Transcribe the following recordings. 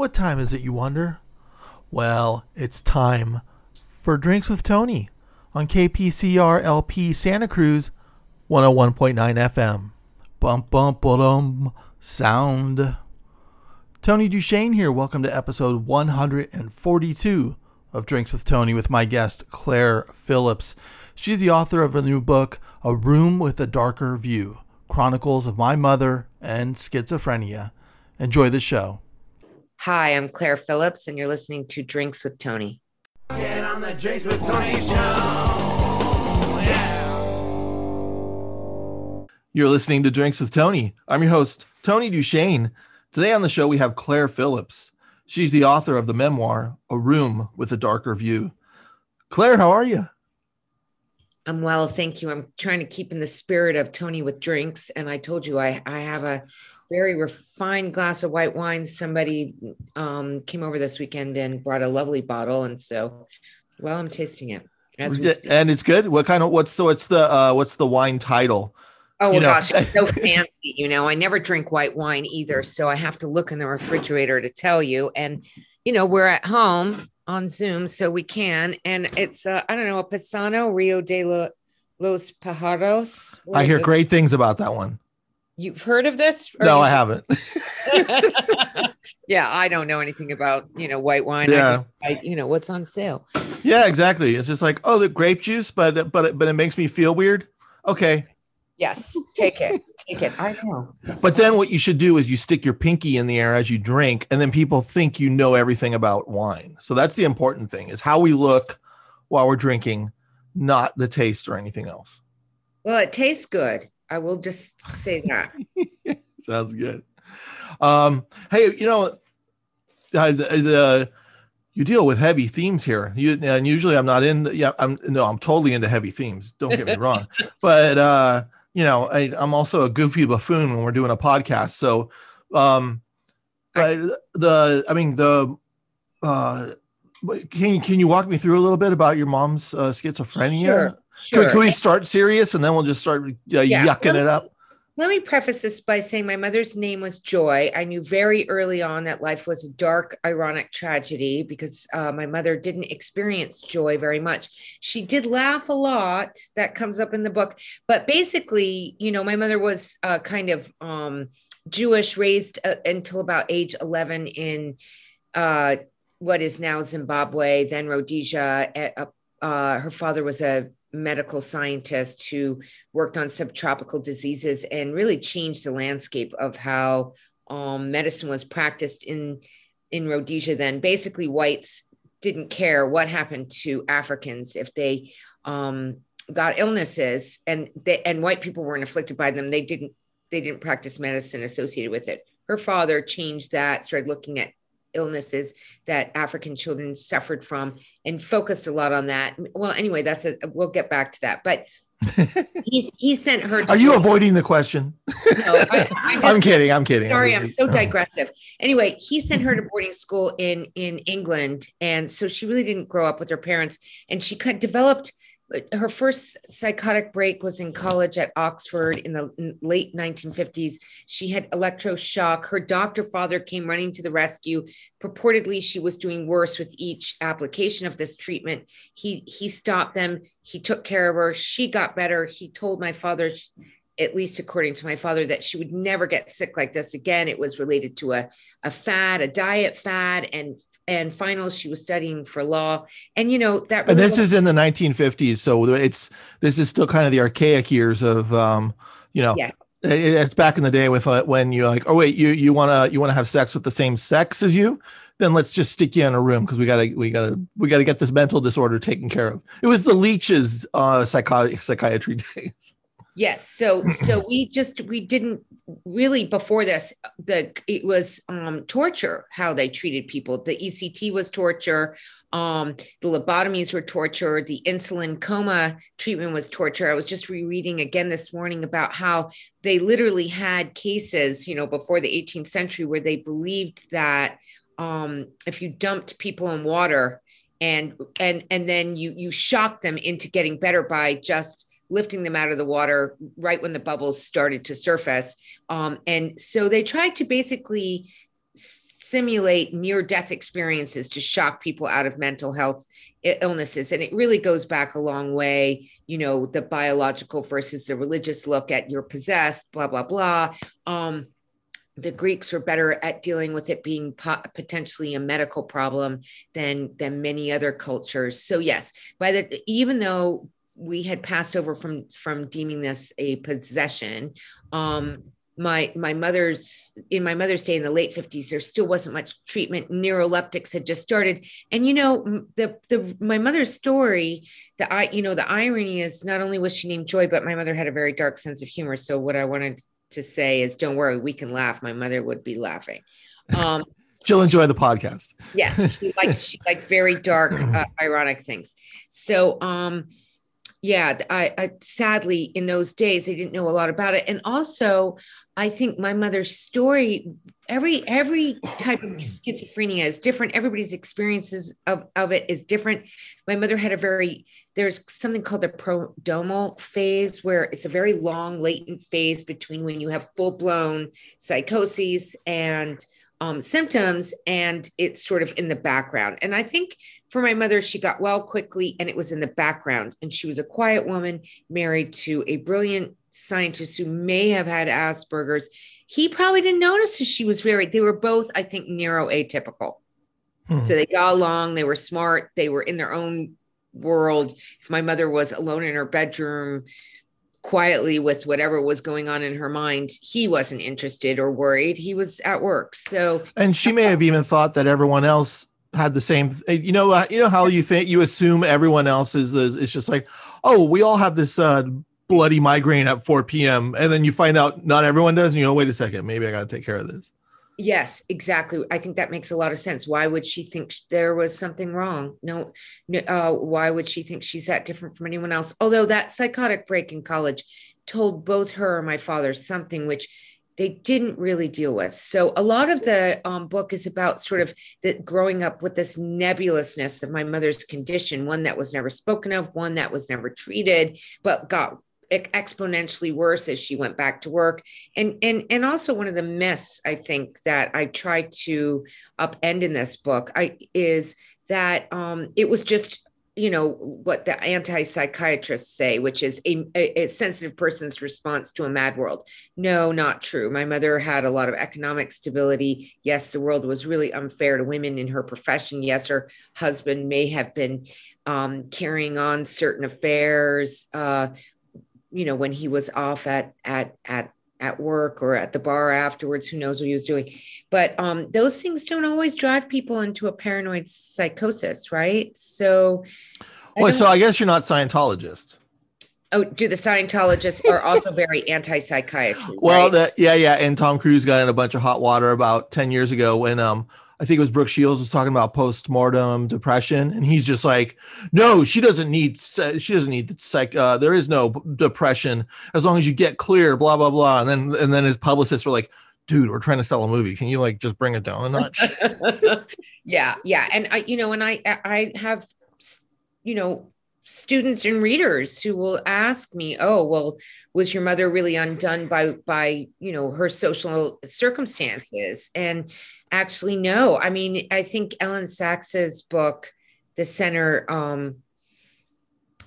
What time is it, you wonder? Well, it's time for Drinks with Tony on KPCR LP Santa Cruz 101.9 FM. Bump, bump, ba sound. Tony DuShane here. Welcome to episode 142 of Drinks with Tony with my guest, Claire Phillips. She's the author of a new book, A Room with a Darker View Chronicles of My Mother and Schizophrenia. Enjoy the show. Hi, I'm Claire Phillips, and you're listening to Drinks with Tony. Get on the Drinks with Tony show. Yeah. You're listening to Drinks with Tony. I'm your host, Tony DuShane. Today on the show, we have Claire Phillips. She's the author of the memoir, A Room with a Darker View. Claire, how are you? I'm well, thank you. I'm trying to keep in the spirit of Tony with drinks. And I told you I, I have a very refined glass of white wine. Somebody um, came over this weekend and brought a lovely bottle, and so, well, I'm tasting it. and it's good. What kind of what's the what's the uh, what's the wine title? Oh you gosh, it's so fancy. You know, I never drink white wine either, so I have to look in the refrigerator to tell you. And you know, we're at home on Zoom, so we can. And it's uh, I don't know a Pisano Rio de la, los Pajaros. What I hear it? great things about that one. You've heard of this? No, I haven't. yeah, I don't know anything about you know white wine. Yeah, I just, I, you know what's on sale. Yeah, exactly. It's just like oh, the grape juice, but but but it makes me feel weird. Okay. Yes, take it, take it. I know. But then what you should do is you stick your pinky in the air as you drink, and then people think you know everything about wine. So that's the important thing: is how we look while we're drinking, not the taste or anything else. Well, it tastes good. I will just say that. Sounds good. Um, hey, you know, uh, the, the, you deal with heavy themes here. You and usually I'm not in. Yeah, I'm no, I'm totally into heavy themes. Don't get me wrong, but uh, you know, I, I'm also a goofy buffoon when we're doing a podcast. So, um, but the, I mean, the, uh, can you can you walk me through a little bit about your mom's uh, schizophrenia? Sure. Sure. Can, can, we start serious and then we'll just start uh, yeah. yucking it up? Let me preface this by saying my mother's name was Joy. I knew very early on that life was a dark, ironic tragedy because uh, my mother didn't experience joy very much. She did laugh a lot. That comes up in the book. But basically, you know, my mother was uh, kind of um, Jewish, raised uh, until about age 11 in uh, what is now Zimbabwe, then Rhodesia. Uh, her father was a medical scientist who worked on subtropical diseases and really changed the landscape of how um, medicine was practiced in in Rhodesia. Then basically, whites didn't care what happened to Africans if they um, got illnesses, and they, and white people weren't afflicted by them. They didn't they didn't practice medicine associated with it. Her father changed that, started looking at illnesses that African children suffered from and focused a lot on that. Well, anyway, that's a we'll get back to that. But he's he sent her. Are you avoiding the question? No, I, am kidding. I'm kidding. Sorry, I'm so digressive. Anyway, he sent her to boarding school in in England, and so she really didn't grow up with her parents, and she kind of developed her first psychotic break was in college at Oxford in the late 1950s. She had electroshock. Her doctor father came running to the rescue. Purportedly, she was doing worse with each application of this treatment. He he stopped them. He took care of her. She got better. He told my father, at least according to my father, that she would never get sick like this again. It was related to a, a fad, a diet fad, and and finals she was studying for law. And you know that really and this was- is in the 1950s so it's this is still kind of the archaic years of um you know yes. it's back in the day with uh, when you're like oh wait you you want to you want to have sex with the same sex as you? Then let's just stick you in a room because we gotta we gotta we gotta get this mental disorder taken care of. It was the leeches uh psychi- psychiatry days Yes. So so we just we didn't really before this the it was um torture how they treated people. The ECT was torture. Um, the lobotomies were torture. The insulin coma treatment was torture. I was just rereading again this morning about how they literally had cases, you know, before the 18th century where they believed that um, if you dumped people in water and and and then you you shock them into getting better by just lifting them out of the water right when the bubbles started to surface. Um, and so they tried to basically simulate near death experiences to shock people out of mental health illnesses and it really goes back a long way you know the biological versus the religious look at you're possessed blah blah blah um, the Greeks were better at dealing with it being po- potentially a medical problem than than many other cultures. So yes, by the even though we had passed over from from deeming this a possession, um, my my mother's in my mother's day in the late 50s there still wasn't much treatment. Neuroleptics had just started. And you know the the my mother's story the i you know the irony is not only was she named joy but my mother had a very dark sense of humor. So what i wanted to say is don't worry we can laugh. My mother would be laughing. Um she'll enjoy the podcast. Yeah she like she like very dark uh, ironic things. So um yeah I, I sadly in those days they didn't know a lot about it and also i think my mother's story every every type of schizophrenia is different everybody's experiences of, of it is different. My mother had a very there's something called the prodromal phase where it's a very long latent phase between when you have full-blown psychoses and um, symptoms and it's sort of in the background. And I think for my mother, she got well quickly and it was in the background. And she was a quiet woman married to a brilliant scientist who may have had Asperger's. He probably didn't notice that she was very, they were both, I think, neuroatypical. Hmm. So they got along, they were smart, they were in their own world. If my mother was alone in her bedroom, quietly with whatever was going on in her mind. He wasn't interested or worried. He was at work. So, and she may have even thought that everyone else had the same you know uh, you know how you think you assume everyone else is is just like oh we all have this uh bloody migraine at 4 p.m and then you find out not everyone does and you go wait a second maybe i got to take care of this Yes, exactly. I think that makes a lot of sense. Why would she think there was something wrong? No, no uh, why would she think she's that different from anyone else? Although that psychotic break in college told both her and my father something which they didn't really deal with. So a lot of the um, book is about sort of the growing up with this nebulousness of my mother's condition, one that was never spoken of, one that was never treated, but got exponentially worse as she went back to work. And and and also one of the myths i think that i try to upend in this book i is that um it was just you know what the anti-psychiatrists say which is a, a, sensitive person's response to a mad world. No not true. My mother had a lot of economic stability. Yes the world was really unfair to women in her profession. Yes her husband may have been um, carrying on certain affairs uh, you know when he was off at at at at work or at the bar afterwards who knows what he was doing but um those things don't always drive people into a paranoid psychosis right so well so i guess you're not scientologist Oh, do the Scientologists are also very anti-psychiatry? Well, right? the, yeah, yeah, and Tom Cruise got in a bunch of hot water about ten years ago when um I think it was Brooke Shields was talking about post-mortem depression, and he's just like, "No, she doesn't need she doesn't need the psych. Uh, there is no depression as long as you get clear." Blah blah blah. And then and then his publicists were like, "Dude, we're trying to sell a movie. Can you like just bring it down a notch?" yeah, yeah, and I, you know, and I I have, you know, students and readers who will ask me oh well was your mother really undone by by you know her social circumstances and actually no i mean i think Elyn Saks's book the center um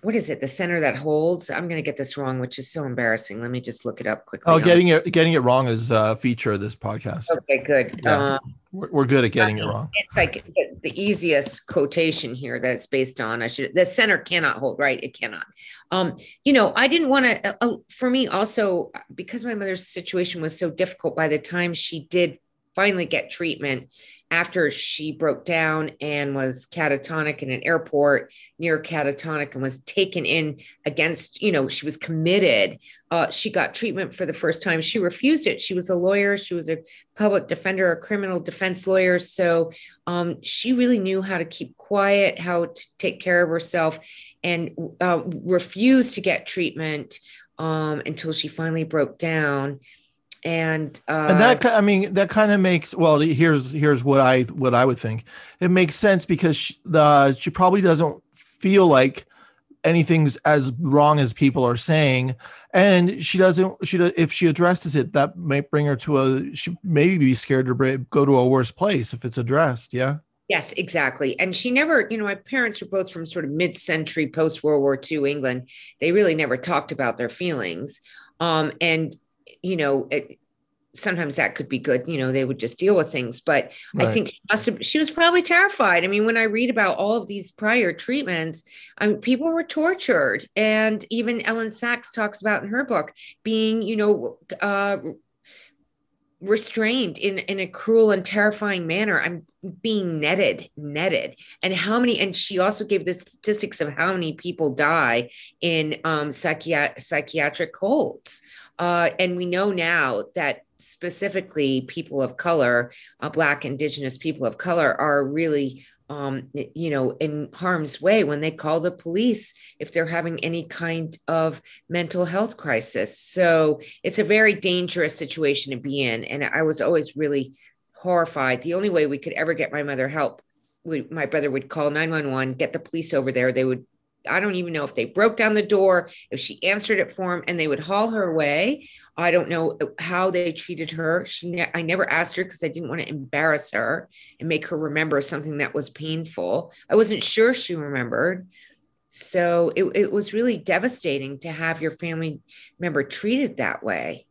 what is it? The center that holds? I'm going to get this wrong which is so embarrassing. Let me just look it up quickly oh getting it getting it wrong is a feature of this podcast. Okay good. Yeah. um, we're, we're good at getting I mean, it wrong it's like the easiest quotation here that it's based on. I should the center cannot hold right? It cannot. Um you know i didn't want to uh, uh, for me also because my mother's situation was so difficult by the time she did finally get treatment after she broke down and was catatonic in an airport near catatonic and was taken in against you know she was committed. Uh, she got treatment for the first time. She refused it. She was a lawyer. She was a public defender a criminal defense lawyer. So um, she really knew how to keep quiet how to take care of herself and uh, refused to get treatment um, until she finally broke down and uh, and that I mean that kind of makes well here's here's what I what I would think. It makes sense because she, the she probably doesn't feel like anything's as wrong as people are saying. And she doesn't she if she addresses it that might bring her to a she maybe be scared to go to a worse place if it's addressed yeah? Yes exactly. And she never you know my parents were both from sort of mid-century post world war ii england. They really never talked about their feelings. Um and you know it, sometimes that could be good you know they would just deal with things but right. i think she must have she was probably terrified. I mean when i read about all of these prior treatments I mean, people were tortured. And even Elyn Saks talks about in her book being you know uh, restrained in in a cruel and terrifying manner. I'm being netted netted. And how many and she also gave the statistics of how many people die in um psychiat- psychiatric holds uh, and we know now that specifically people of color, uh, Black, Indigenous people of color, are really, um, you know, in harm's way when they call the police if they're having any kind of mental health crisis. So it's a very dangerous situation to be in. And I was always really horrified. The only way we could ever get my mother help, we, my brother would call 911, get the police over there. They would I don't even know if they broke down the door, if she answered it for him, and they would haul her away. I don't know how they treated her. She, ne- I never asked her because I didn't want to embarrass her and make her remember something that was painful. I wasn't sure she remembered. So it, it was really devastating to have your family member treated that way.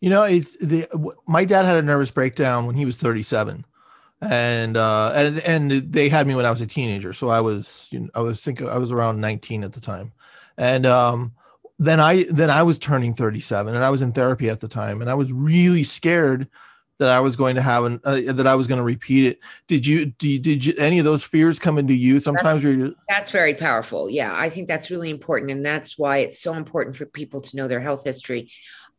You know, it's the my dad had a nervous breakdown when he was 37 and uh and and they had me when i was a teenager. So i was you know i was thinking i was around 19 at the time. And um then i then i was turning 37 and i was in therapy at the time. And i was really scared that i was going to have an uh, that i was going to repeat it. Did you did, did you any of those fears come into you? Sometimes that's, you're that's very powerful. Yeah i think that's really important. And that's why it's so important for people to know their health history.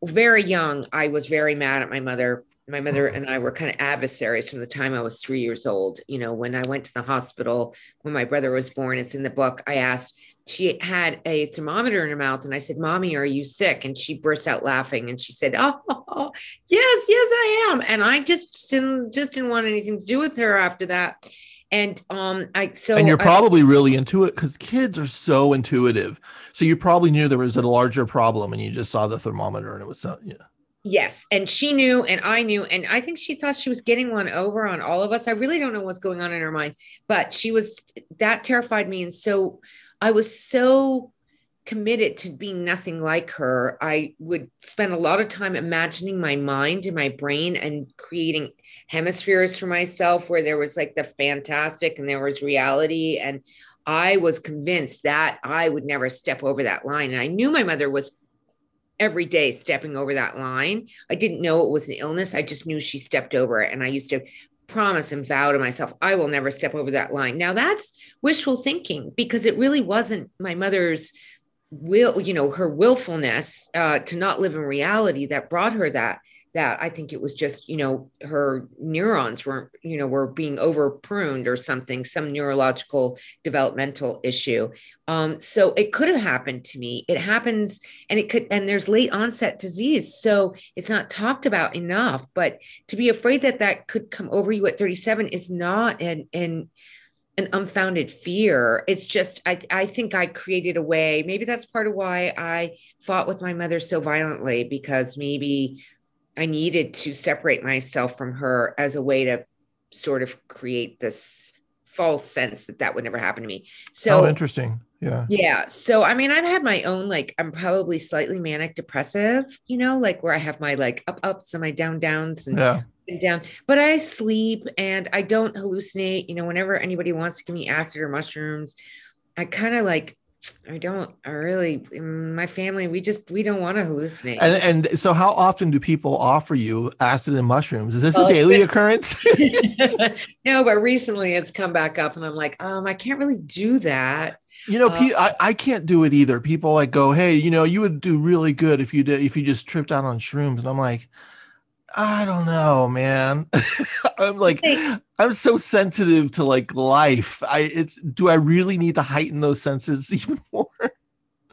Very young i was very mad at my mother my mother and I were kind of adversaries from the time I was three years old. You know, when I went to the hospital when my brother was born, it's in the book. I asked, she had a thermometer in her mouth, and I said, Mommy, are you sick? And she burst out laughing and she said, Oh, yes, yes, I am. And I just didn't, just didn't want anything to do with her after that. And um, I so and you're probably I, really into it because kids are so intuitive. So you probably knew there was a larger problem, and you just saw the thermometer, and it was so yeah. Yes. And she knew, and I knew, and I think she thought she was getting one over on all of us. I really don't know what's going on in her mind, but she was that terrified me. And so I was so committed to being nothing like her. I would spend a lot of time imagining my mind and my brain and creating hemispheres for myself where there was like the fantastic and there was reality. And I was convinced that I would never step over that line. And I knew my mother was every day stepping over that line. I didn't know it was an illness. I just knew she stepped over it. And I used to promise and vow to myself, I will never step over that line. Now that's wishful thinking because it really wasn't my mother's will, you know, her willfulness uh, to not live in reality that brought her that that I think it was just, you know, her neurons were, you know, were being over pruned or something, some neurological developmental issue. Um, so it could have happened to me. It happens and it could, and there's late onset disease. So it's not talked about enough, but to be afraid that that could come over you at 37 is not an, an, an unfounded fear. It's just, I, I think I created a way. Maybe that's part of why I fought with my mother so violently because maybe I needed to separate myself from her as a way to sort of create this false sense that that would never happen to me. So oh, interesting. Yeah. Yeah. So, I mean, I've had my own, like, I'm probably slightly manic depressive, you know, like where I have my like up ups and my down downs and yeah. down, but I sleep and I don't hallucinate. You know, whenever anybody wants to give me acid or mushrooms, I kind of like I don't. I really, my family, we just we don't want to hallucinate. And, and so, how often do people offer you acid and mushrooms? Is this well, a daily occurrence? no, but recently it's come back up, and I'm like, um, I can't really do that. You know, uh, I, I can't do it either. People like go, hey, you know, you would do really good if you did if you just tripped out on shrooms, and I'm like, I don't know, man. I'm like, I'm so sensitive to like life. I it's do I really need to heighten those senses even more?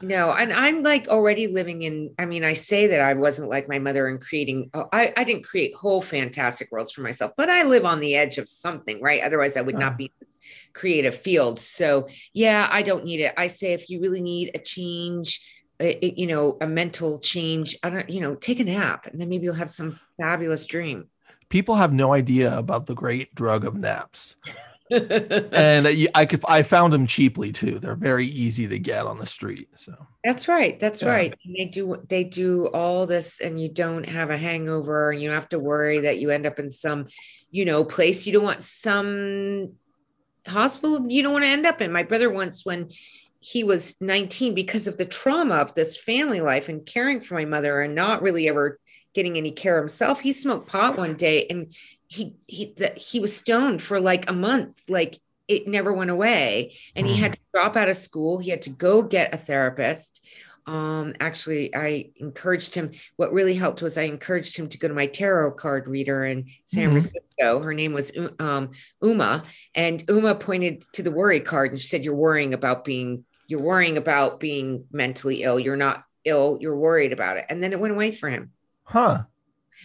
no and i'm like already living in i mean i say that i wasn't like my mother in creating oh, I, I didn't create whole fantastic worlds for myself but i live on the edge of something right otherwise i would not uh-huh. be in this creative field so yeah i don't need it i say if you really need a change you know a mental change i don't you know take a nap and then maybe you'll have some fabulous dream People have no idea about the great drug of naps. and I could I found them cheaply too. They're very easy to get on the street. So That's right. That's Yeah. right. And they do they do all this and you don't have a hangover and you don't have to worry that you end up in some, you know, place you don't want some hospital you don't want to end up in. My brother once when he was 19 because of the trauma of this family life and caring for my mother and not really ever getting any care himself, he smoked pot one day and he he that he was stoned for like a month. Like it never went away and he Hmm. had to drop out of school. He had to go get a therapist. Um, actually, I encouraged him. What really helped was I encouraged him to go to my tarot card reader in San Mhm. Francisco. Her name was um, Uma, and Uma pointed to the worry card and she said, "You're worrying about being. You're worrying about being mentally ill. You're not ill. You're worried about it." And then it went away for him huh.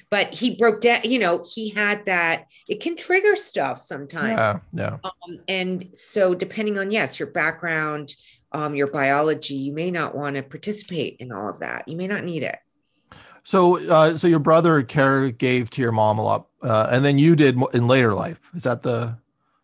but he broke down you know he had that it can trigger stuff sometimes Yeah, yeah. um, and so depending on yes your background um, your biology you may not want to participate in all of that you may not need it So uh so your brother care gave to your mom a lot. Uh, and then you did in later life. Is that the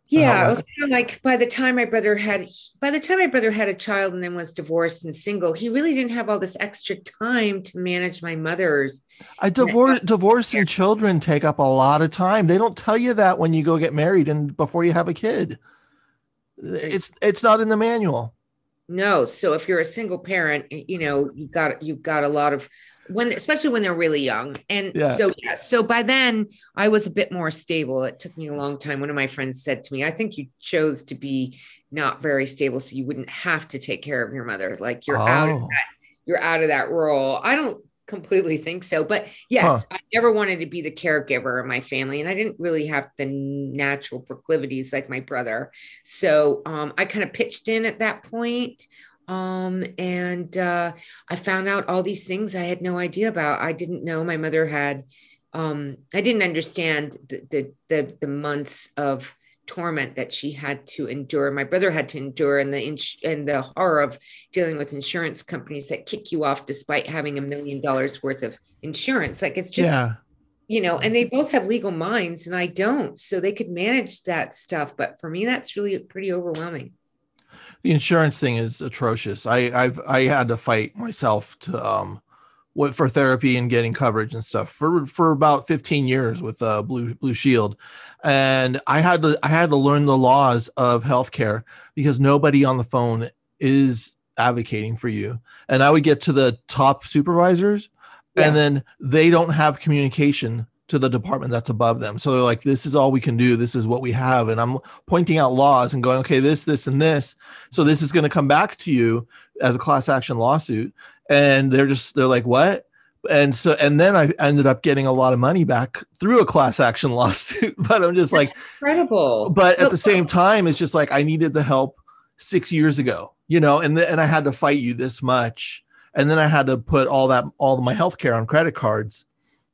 yeah uh-huh. it was kind of like by the time my brother had by the time my brother had a child and then was divorced and single he really didn't have all this extra time to manage my mother's uh, I divorce divorce and children take up a lot of time. They don't tell you that when you go get married and before you have a kid. It's it's not in the manual. No. So if you're a single parent, you know, you've got you've got a lot of when especially when they're really young. And Yeah. so yeah, so by then I was a bit more stable. It took me a long time. One of my friends said to me, I think you chose to be not very stable so you wouldn't have to take care of your mother. Like you're out of Oh. that, you're out of that role. I don't completely think so. But yes, I never wanted to be the caregiver of my family. And I didn't really have the natural proclivities like my brother. So um, I kind of pitched in at that point. Um, and uh, I found out all these things I had no idea about. I didn't know my mother had, um, I didn't understand the, the, the, the months of torment that she had to endure. My brother had to endure and the, ins- and the horror of dealing with insurance companies that kick you off despite having a million dollars worth of insurance. Like it's just, yeah. you know, and they both have legal minds and I don't. So they could manage that stuff. But for me, that's really pretty overwhelming. The insurance thing is atrocious. I I've I had to fight myself to um what for therapy and getting coverage and stuff for for about 15 years with uh blue blue shield. And i had to i had to learn the laws of healthcare because nobody on the phone is advocating for you. And i would get to the top supervisors Yeah. and then they don't have communication to the department that's above them. So they're like this is all we can do. This is what we have. And i'm pointing out laws and going okay this this and this. So this is going to come back to you as a class action lawsuit and they're just they're like what? And so and then i ended up getting a lot of money back through a class action lawsuit but i'm just like Incredible. but at the same time it's just like i needed the help six years ago you know and the, and i had to fight you this much. And then i had to put all that all of my health care on credit cards.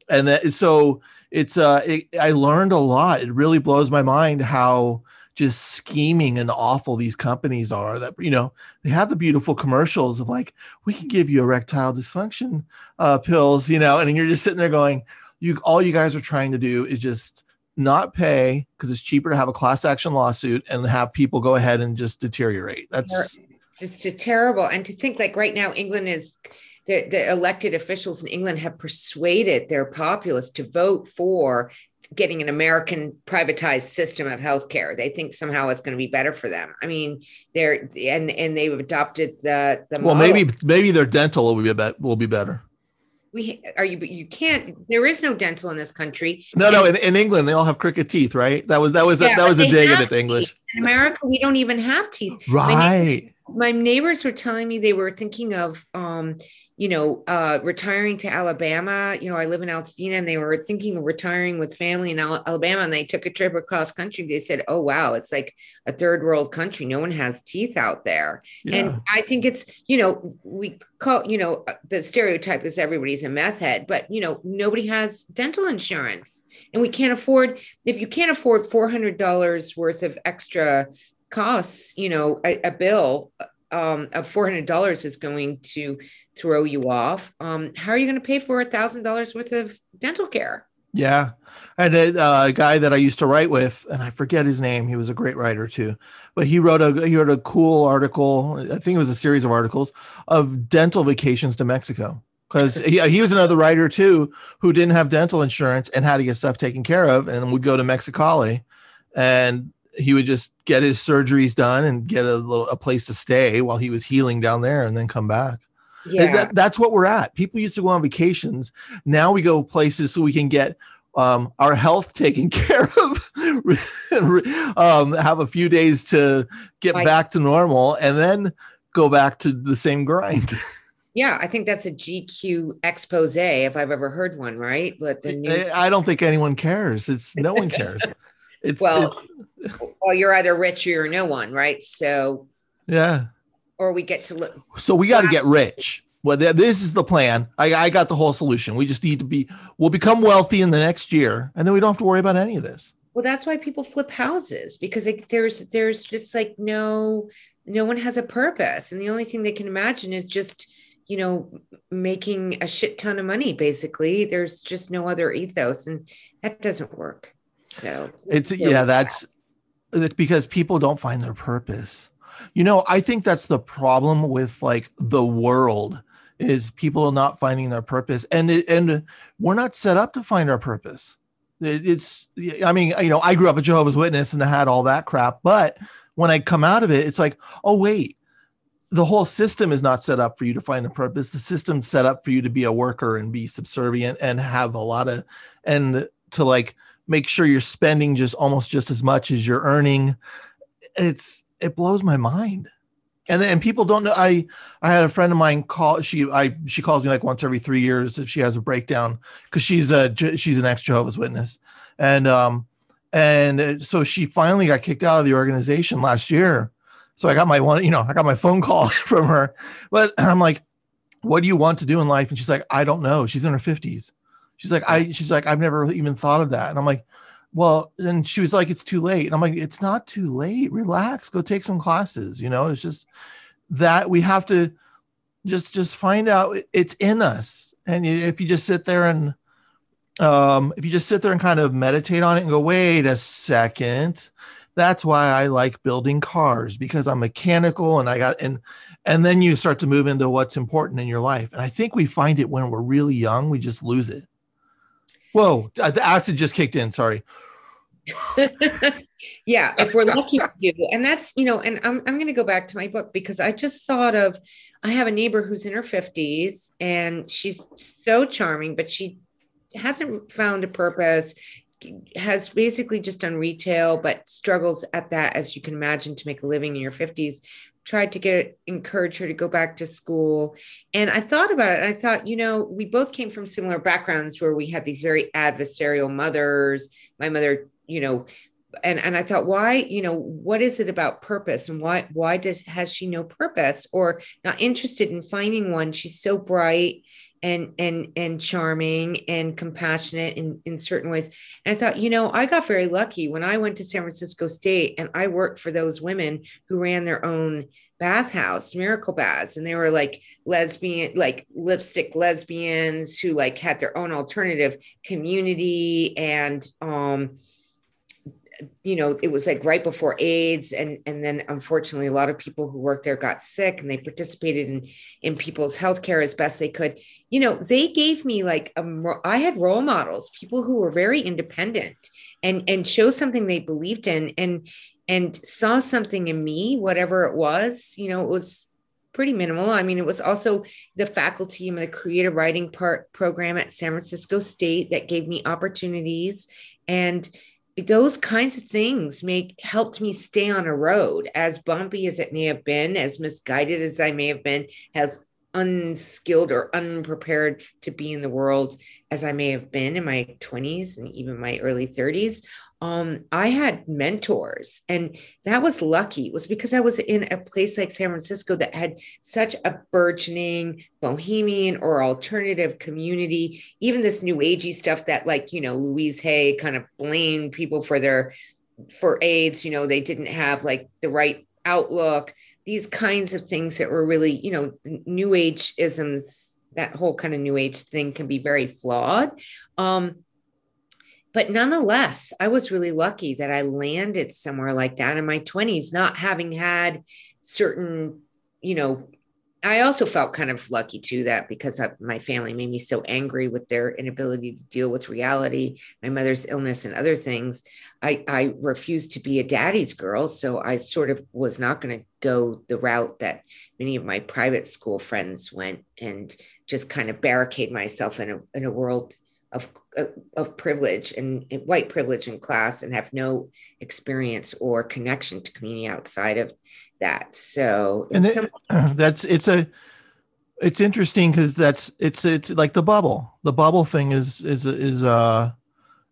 And that so it's uh it, i learned a lot. It really blows my mind how just scheming and awful these companies are that you know they have the beautiful commercials of like we can give you erectile dysfunction uh pills you know and you're just sitting there going you all you guys are trying to do is just not pay because it's cheaper to have a class action lawsuit and have people go ahead and just deteriorate that's just terrible. And to think like right now, England is the, the elected officials in England have persuaded their populace to vote for getting an American privatized system of healthcare. They think somehow it's going to be better for them. I mean, they're and and they've adopted the the well model. maybe maybe their dental will be a bet will be better we are you but you can't there is no dental in this country. no no in, in england they all have crooked teeth right that was that was a, that was a dig at the english in America we don't even have teeth. right my neighbors were telling me they were thinking of um, you know uh, retiring to alabama. You know i live in altadena and they were thinking of retiring with family in alabama and they took a trip across country. They said oh wow it's like a third world country. No one has teeth out there. Yeah. and i think it's you know we call you know uh, the stereotype is everybody's a meth head but you know nobody has dental insurance. And we can't afford if you can't afford $400 worth of extra costs, you know, a, a bill um, of four hundred dollars is going to throw you off. Um, how are you going to pay for a thousand dollars worth of dental care? Yeah, and a, uh, a, guy that I used to write with, and I forget his name. He was a great writer too, but he wrote a he wrote a cool article. I think it was a series of articles of dental vacations to Mexico because he, he was another writer too who didn't have dental insurance and had to get stuff taken care of and would go to Mexicali and he would just get his surgeries done and get a little a place to stay while he was healing down there and then come back. Yeah. That, that's what we're at. People used to go on vacations. Now we go places so we can get um, our health taken care of, um, have a few days to get back to normal, and then go back to the same grind. Yeah, I think that's a GQ expose if I've ever heard one, right? But the new- I don't think anyone cares. It's no one cares. It's well, it's, well, you're either rich or you're no one, right? So yeah, or we get to look. So we got to get rich. Well, th- this is the plan. I, I got the whole solution. We just need to be. We'll become wealthy in the next year, and then we don't have to worry about any of this. Well, that's why people flip houses because like, there's there's just like no no one has a purpose, and the only thing they can imagine is just you know making a shit ton of money. Basically, there's just no other ethos, and that doesn't work. So it's yeah, that's because people don't find their purpose. You know, I think that's the problem with like the world is people not finding their purpose and it, and we're not set up to find our purpose. It, it's I mean, you know, I grew up a Jehovah's Witness and I had all that crap, but when I come out of it, it's like, oh wait, the whole system is not set up for you to find a purpose. The system's set up for you to be a worker and be subservient and have a lot of and to like make sure you're spending just almost just as much as you're earning. It's it blows my mind. And then people don't know. I I had a friend of mine call. She I she calls me like once every three years if she has a breakdown because she's a she's an ex Jehovah's Witness, and um and so she finally got kicked out of the organization last year. So I got my one, you know, I got my phone call from her, but I'm like, what do you want to do in life? And she's like, I don't know. She's in her 50s. She's like, I, she's like, I've never even thought of that. And I'm like, well, and she was like, it's too late. And I'm like, it's not too late. Relax, go take some classes. You know, it's just that we have to just, just find out it's in us. And if you just sit there and, um, if you just sit there and kind of meditate on it and go, wait a second, that's why I like building cars because I'm mechanical and I got and and then you start to move into what's important in your life. And I think we find it when we're really young, we just lose it. Whoa, uh, the acid just kicked in. Sorry. yeah, if we're lucky do. And that's, you know, and I'm, I'm going to go back to my book because I just thought of, I have a neighbor who's in her 50s and she's so charming, but she hasn't found a purpose, has basically just done retail, but struggles at that, as you can imagine, to make a living in your 50s tried to get encourage her to go back to school. And i thought about it i thought you know we both came from similar backgrounds where we had these very adversarial mothers. My mother you know and and i thought why you know what is it about purpose? And why why does has she no purpose? Or not interested in finding one. She's so bright and and and charming and compassionate in in certain ways. And i thought you know i got very lucky when i went to san francisco state and i worked for those women who ran their own bathhouse miracle baths. And they were like lesbian like lipstick lesbians who like had their own alternative community and um you know it was like right before aids and and then unfortunately a lot of people who worked there got sick and they participated in in people's healthcare as best they could. You know they gave me like a i had role models people who were very independent and and show something they believed in and and saw something in me whatever it was you know it was pretty minimal. I mean it was also the faculty and the creative writing part program at san francisco state that gave me opportunities and those kinds of things make helped me stay on a road as bumpy as it may have been as misguided as i may have been as unskilled or unprepared to be in the world as i may have been in my 20s and even my early 30s um, I had mentors, and that was lucky. It was because I was in a place like San Francisco that had such a burgeoning bohemian or alternative community. Even this new agey stuff that, like you know, Louise Hay kind of blamed people for their for AIDS. You know, they didn't have like the right outlook. These kinds of things that were really, you know, new age isms. That whole kind of new age thing can be very flawed. Um, but nonetheless, I was really lucky that I landed somewhere like that in my 20s, not having had certain, you know, I also felt kind of lucky too that because my family made me so angry with their inability to deal with reality, my mother's illness and other things. I, I refused to be a daddy's girl. So I sort of was not going to go the route that many of my private school friends went and just kind of barricade myself in a, in a world of, of privilege and, and white privilege in class and have no experience or connection to community outside of that. So and some- that's it's a it's interesting because that's it's it's like the bubble. The bubble thing is is is uh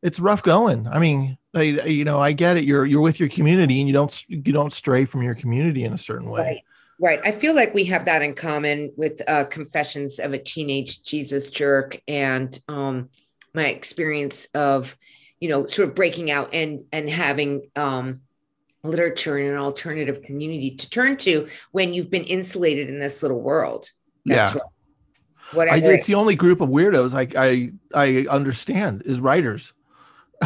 it's rough going. I mean, I, you know, I get it. You're you're with your community and you don't you don't stray from your community in a certain way. Right. Right. I feel like we have that in common with uh, Confessions of a Teenage Jesus Jerk and um, my experience of you know sort of breaking out and and having um literature in an alternative community to turn to when you've been insulated in this little world That's yeah what, I, it's the only group of weirdos I, I I understand is writers.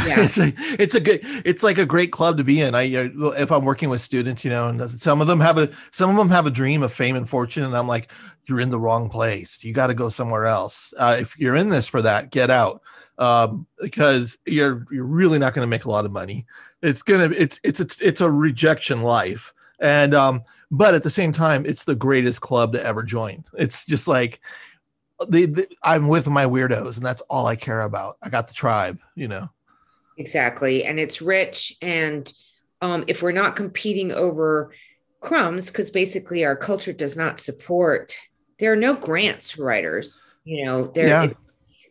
Yeah. it's a it's a good it's like a great club to be in. I if I'm working with students, you know, and some of them have a some of them have a dream of fame and fortune, and I'm like, you're in the wrong place. You got to go somewhere else. Uh, if you're in this for that, get out um, because you're you're really not going to make a lot of money. It's gonna it's it's it's it's a rejection life, and um, but at the same time, it's the greatest club to ever join. It's just like the, the I'm with my weirdos, and that's all I care about. I got the tribe, you know. Exactly, and it's rich, and um, if we're not competing over crumbs, because basically our culture does not support. There are no grants for writers. You know, there. Yeah. It,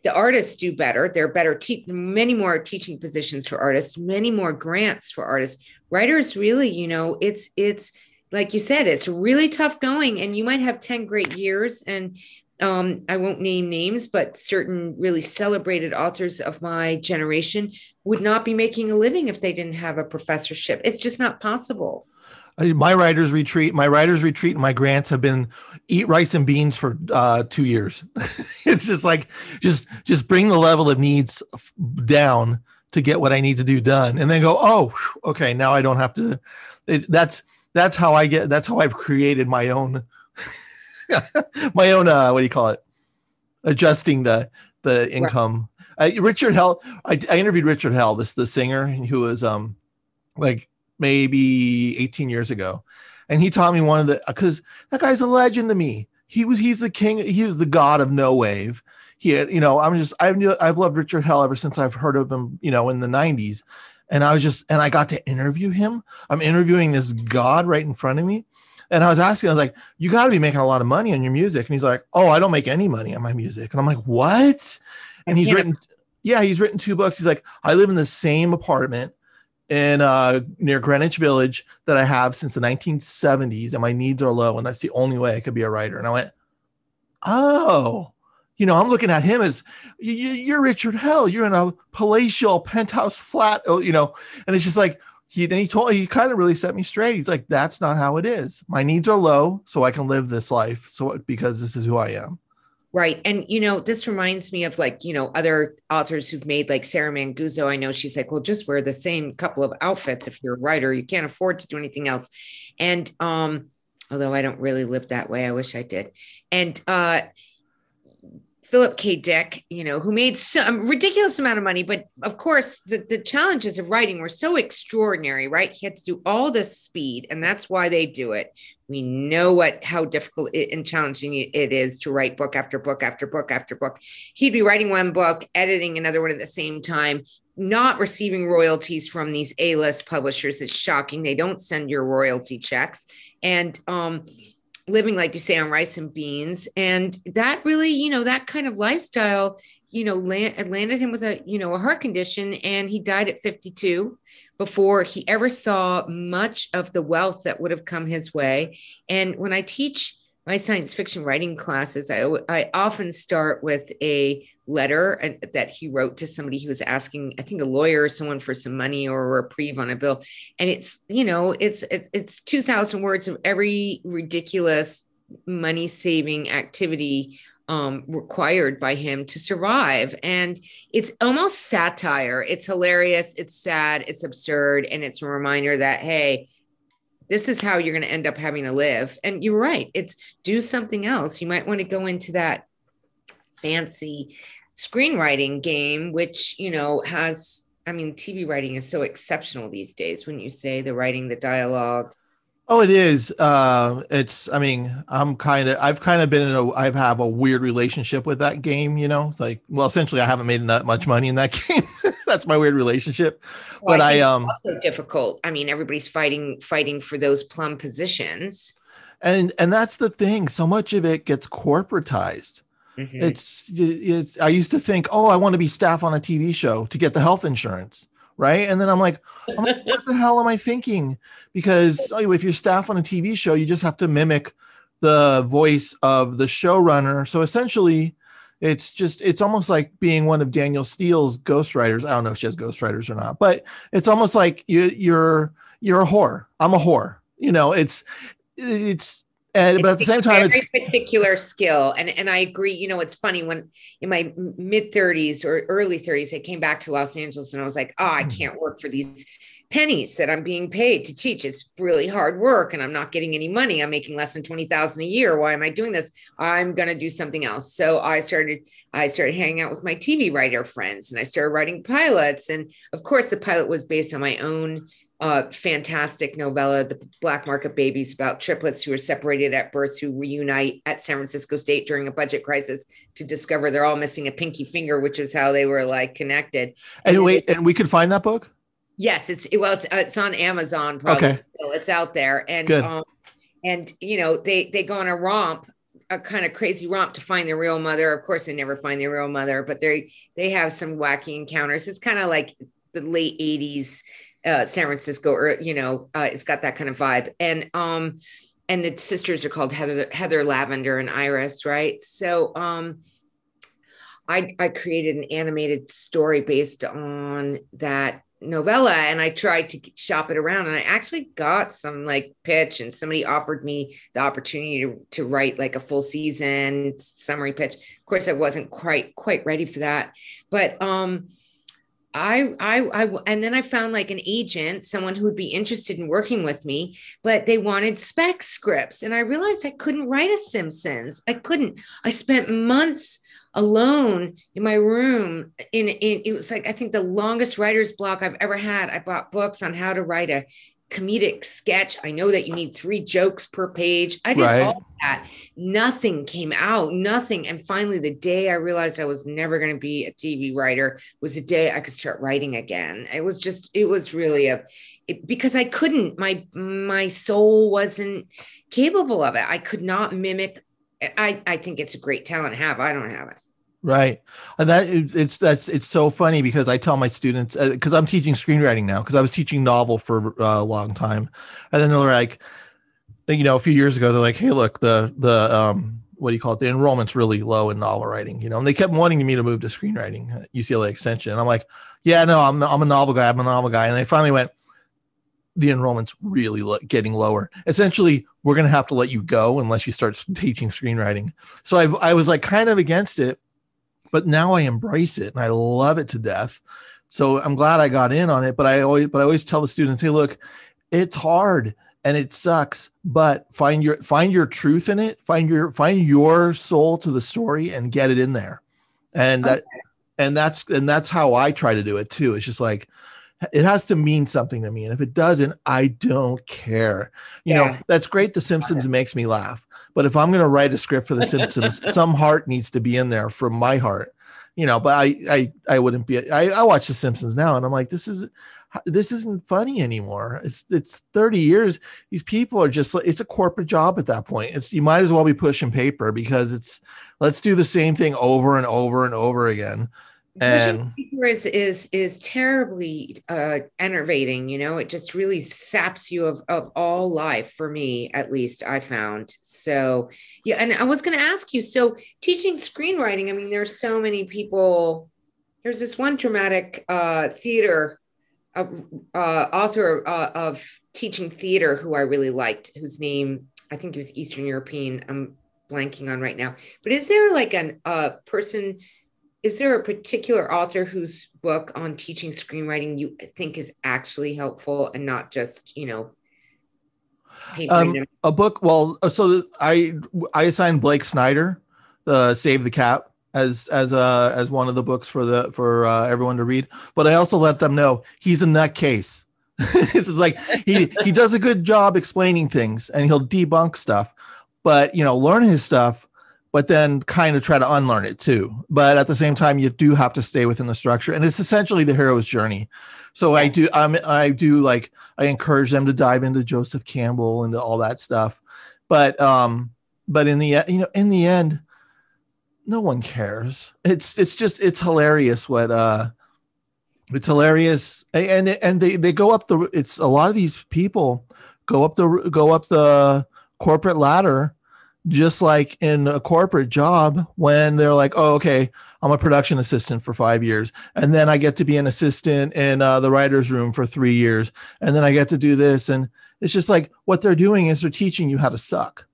the artists do better. There are better, te- many more teaching positions for artists, many more grants for artists. Writers really, you know, it's it's like you said, it's really tough going, and you might have ten great years. And um, I won't name names, but certain really celebrated authors of my generation would not be making a living if they didn't have a professorship. It's just not possible my writers retreat my writers retreat and my grants have been eat rice and beans for uh, two years. It's just like just just bring the level of needs down to get what i need to do done and then go oh okay now i don't have to it, that's that's how i get that's how i've created my own my own uh what do you call it? Adjusting the the income. Right. richard hell I, I interviewed richard hell this the singer who was um like maybe 18 years ago. And he taught me one of the because that guy's a legend to me. He was he's the king, he's the god of no wave. He had, you know, I'm just I've I've loved Richard Hell ever since I've heard of him, you know, in the 90s. And I was just and I got to interview him. I'm interviewing this god right in front of me. And I was asking, I was like, you got to be making a lot of money on your music. And he's like, oh, I don't make any money on my music. And I'm like, what? And he's written, yeah, he's written two books. He's like, I live in the same apartment in uh, near Greenwich Village that I have since the 1970s, and my needs are low, and that's the only way I could be a writer. And I went, oh, you know, I'm looking at him as you're Richard Hell. You're in a palatial penthouse flat, oh, you know, and it's just like he then he told he kind of really set me straight. He's like, that's not how it is. My needs are low, so I can live this life. So because this is who I am. Right. And, you know, this reminds me of like, you know, other authors who've made like Sarah Manguso. I know she's like, well, just wear the same couple of outfits if you're a writer. You can't afford to do anything else. And, um, although I don't really live that way, I wish I did. And, uh, Philip K. Dick, you know, who made some ridiculous amount of money, but of course, the, the challenges of writing were so extraordinary, right? He had to do all this speed, and that's why they do it. We know what how difficult it, and challenging it is to write book after book after book after book. He'd be writing one book, editing another one at the same time, not receiving royalties from these A-list publishers. It's shocking. They don't send your royalty checks. And um, living, like you say, on rice and beans. And that really, you know, that kind of lifestyle, you know, land, landed him with a, you know, a heart condition. And he died at 52 before he ever saw much of the wealth that would have come his way. And when I teach my science fiction writing classes, I, I often start with a letter that he wrote to somebody he was asking, I think a lawyer or someone for some money or a reprieve on a bill. And it's, you know, it's, it's 2000 words of every ridiculous money saving activity um, required by him to survive. And it's almost satire. It's hilarious. It's sad. It's absurd. And it's a reminder that, hey, this is how you're going to end up having to live. And you're right. It's do something else. You might want to go into that fancy screenwriting game, which, you know, has, I mean, TV writing is so exceptional these days when you say the writing, the dialogue. Oh, it is. Uh, it's. I mean, I'm kind of. I've kind of been in a. I have have a weird relationship with that game. You know, like, well, essentially, I haven't made that much money in that game. That's my weird relationship. Well, but I, I um. Also difficult. I mean, everybody's fighting fighting for those plum positions. And and that's the thing. So much of it gets corporatized. Mm-hmm. It's it's. I used to think, oh, I want to be staff on a TV show to get the health insurance right? And then I'm like, I'm like what the hell am I thinking? Because oh, if you're staff on a TV show, you just have to mimic the voice of the showrunner. So essentially, it's just it's almost like being one of Danielle Steel's ghostwriters. I don't know if she has ghostwriters or not, but it's almost like you, you're you're a whore. I'm a whore. You know, it's it's and, but at the same time, it's a very particular skill. And and I agree. You know, it's funny when in my mid 30s or early 30s, I came back to Los Angeles and I was like, oh, I mm. can't work for these pennies that I'm being paid to teach. It's really hard work and I'm not getting any money. I'm making less than 20,000 a year. Why am I doing this? I'm going to do something else. So I started I started hanging out with my TV writer friends and I started writing pilots and of course the pilot was based on my own uh, fantastic novella, The Black Market Babies, about triplets who are separated at birth who reunite at San Francisco State during a budget crisis to discover they're all missing a pinky finger, which is how they were like connected. And, and wait, and we could find that book. Yes, it's well, it's uh, it's on Amazon. Probably okay. Still. it's out there, and Good. Um, and you know they they go on a romp a kind of crazy romp to find their real mother. Of course, they never find their real mother, but they they have some wacky encounters. It's kind of like the late '80s uh, San Francisco, or you know, uh, it's got that kind of vibe. And um, and the sisters are called Heather, Heather Lavender and Iris, right? So um, I I created an animated story based on that novella and I tried to shop it around and I actually got some like pitch and somebody offered me the opportunity to, to write like a full season summary pitch. Of course I wasn't quite quite ready for that. But um I, I, I, and then I found like an agent, someone who would be interested in working with me, but they wanted spec scripts. And I realized I couldn't write a Simpsons. I couldn't. I spent months alone in my room. In, in it was like, I think the longest writer's block I've ever had. I bought books on how to write a comedic sketch. I know that you need three jokes per page. I did right. all that. Nothing came out, nothing. And finally, the day I realized I was never going to be a TV writer was the day I could start writing again. It was just, it was really a, it, because I couldn't, my, my soul wasn't capable of it. I could not mimic. I, I think it's a great talent to have. I don't have it. Right. And that it's that's it's so funny because I tell my students because uh, I'm teaching screenwriting now because I was teaching novel for uh, a long time, and then they're like, you know, a few years ago they're like, hey, look, the the um what do you call it? The enrollment's really low in novel writing, you know, and they kept wanting me to move to screenwriting at UCLA Extension, and I'm like, yeah, no, I'm I'm a novel guy, I'm a novel guy, and they finally went. The enrollment's really lo- getting lower. Essentially, we're going to have to let you go unless you start teaching screenwriting. So I I was like kind of against it, but now I embrace it and I love it to death. So I'm glad I got in on it. But I always, but I always tell the students, hey, look, it's hard and it sucks, but find your find your truth in it. Find your find your soul to the story and get it in there. And okay. that and that's and that's how I try to do it too. It's just like it has to mean something to me. And if it doesn't, I don't care. You yeah. know, that's great. The Simpsons makes me laugh. But if I'm going to write a script for The Simpsons, some heart needs to be in there from my heart. you know, but I I I wouldn't be. I I watch The Simpsons now, and I'm like, this is this isn't funny anymore. It's it's 30 years. These people are just it's a corporate job at that point. It's you might as well be pushing paper because it's let's do the same thing over and over and over again. And is is is terribly uh enervating, you know, it just really saps you of, of all life for me, at least I found. So yeah, and I was gonna ask you, so teaching screenwriting, I mean, there's so many people. There's this one dramatic uh theater uh, author uh, of teaching theater who I really liked, whose name I think he was Eastern European. I'm blanking on right now. But is there like an a uh, person? Is there a particular author whose book on teaching screenwriting you think is actually helpful and not just you know? Um, a book. Well, so I I assigned Blake Snyder the Save the Cat as as uh as one of the books for the for uh, everyone to read. But I also let them know he's in that case this is like he he does a good job explaining things and he'll debunk stuff, but you know learn his stuff, but then kind of try to unlearn it too. But at the same time, you do have to stay within the structure, and it's essentially the hero's journey. So I do um I do like I encourage them to dive into Joseph Campbell and all that stuff, but um but in the you know in the end no one cares. It's it's just it's hilarious what uh it's hilarious and and they they go up the it's a lot of these people go up the go up the corporate ladder just like in a corporate job when they're like oh okay i'm a production assistant for five years and then i get to be an assistant in uh, the writers room for three years and then i get to do this and it's just like what they're doing is they're teaching you how to suck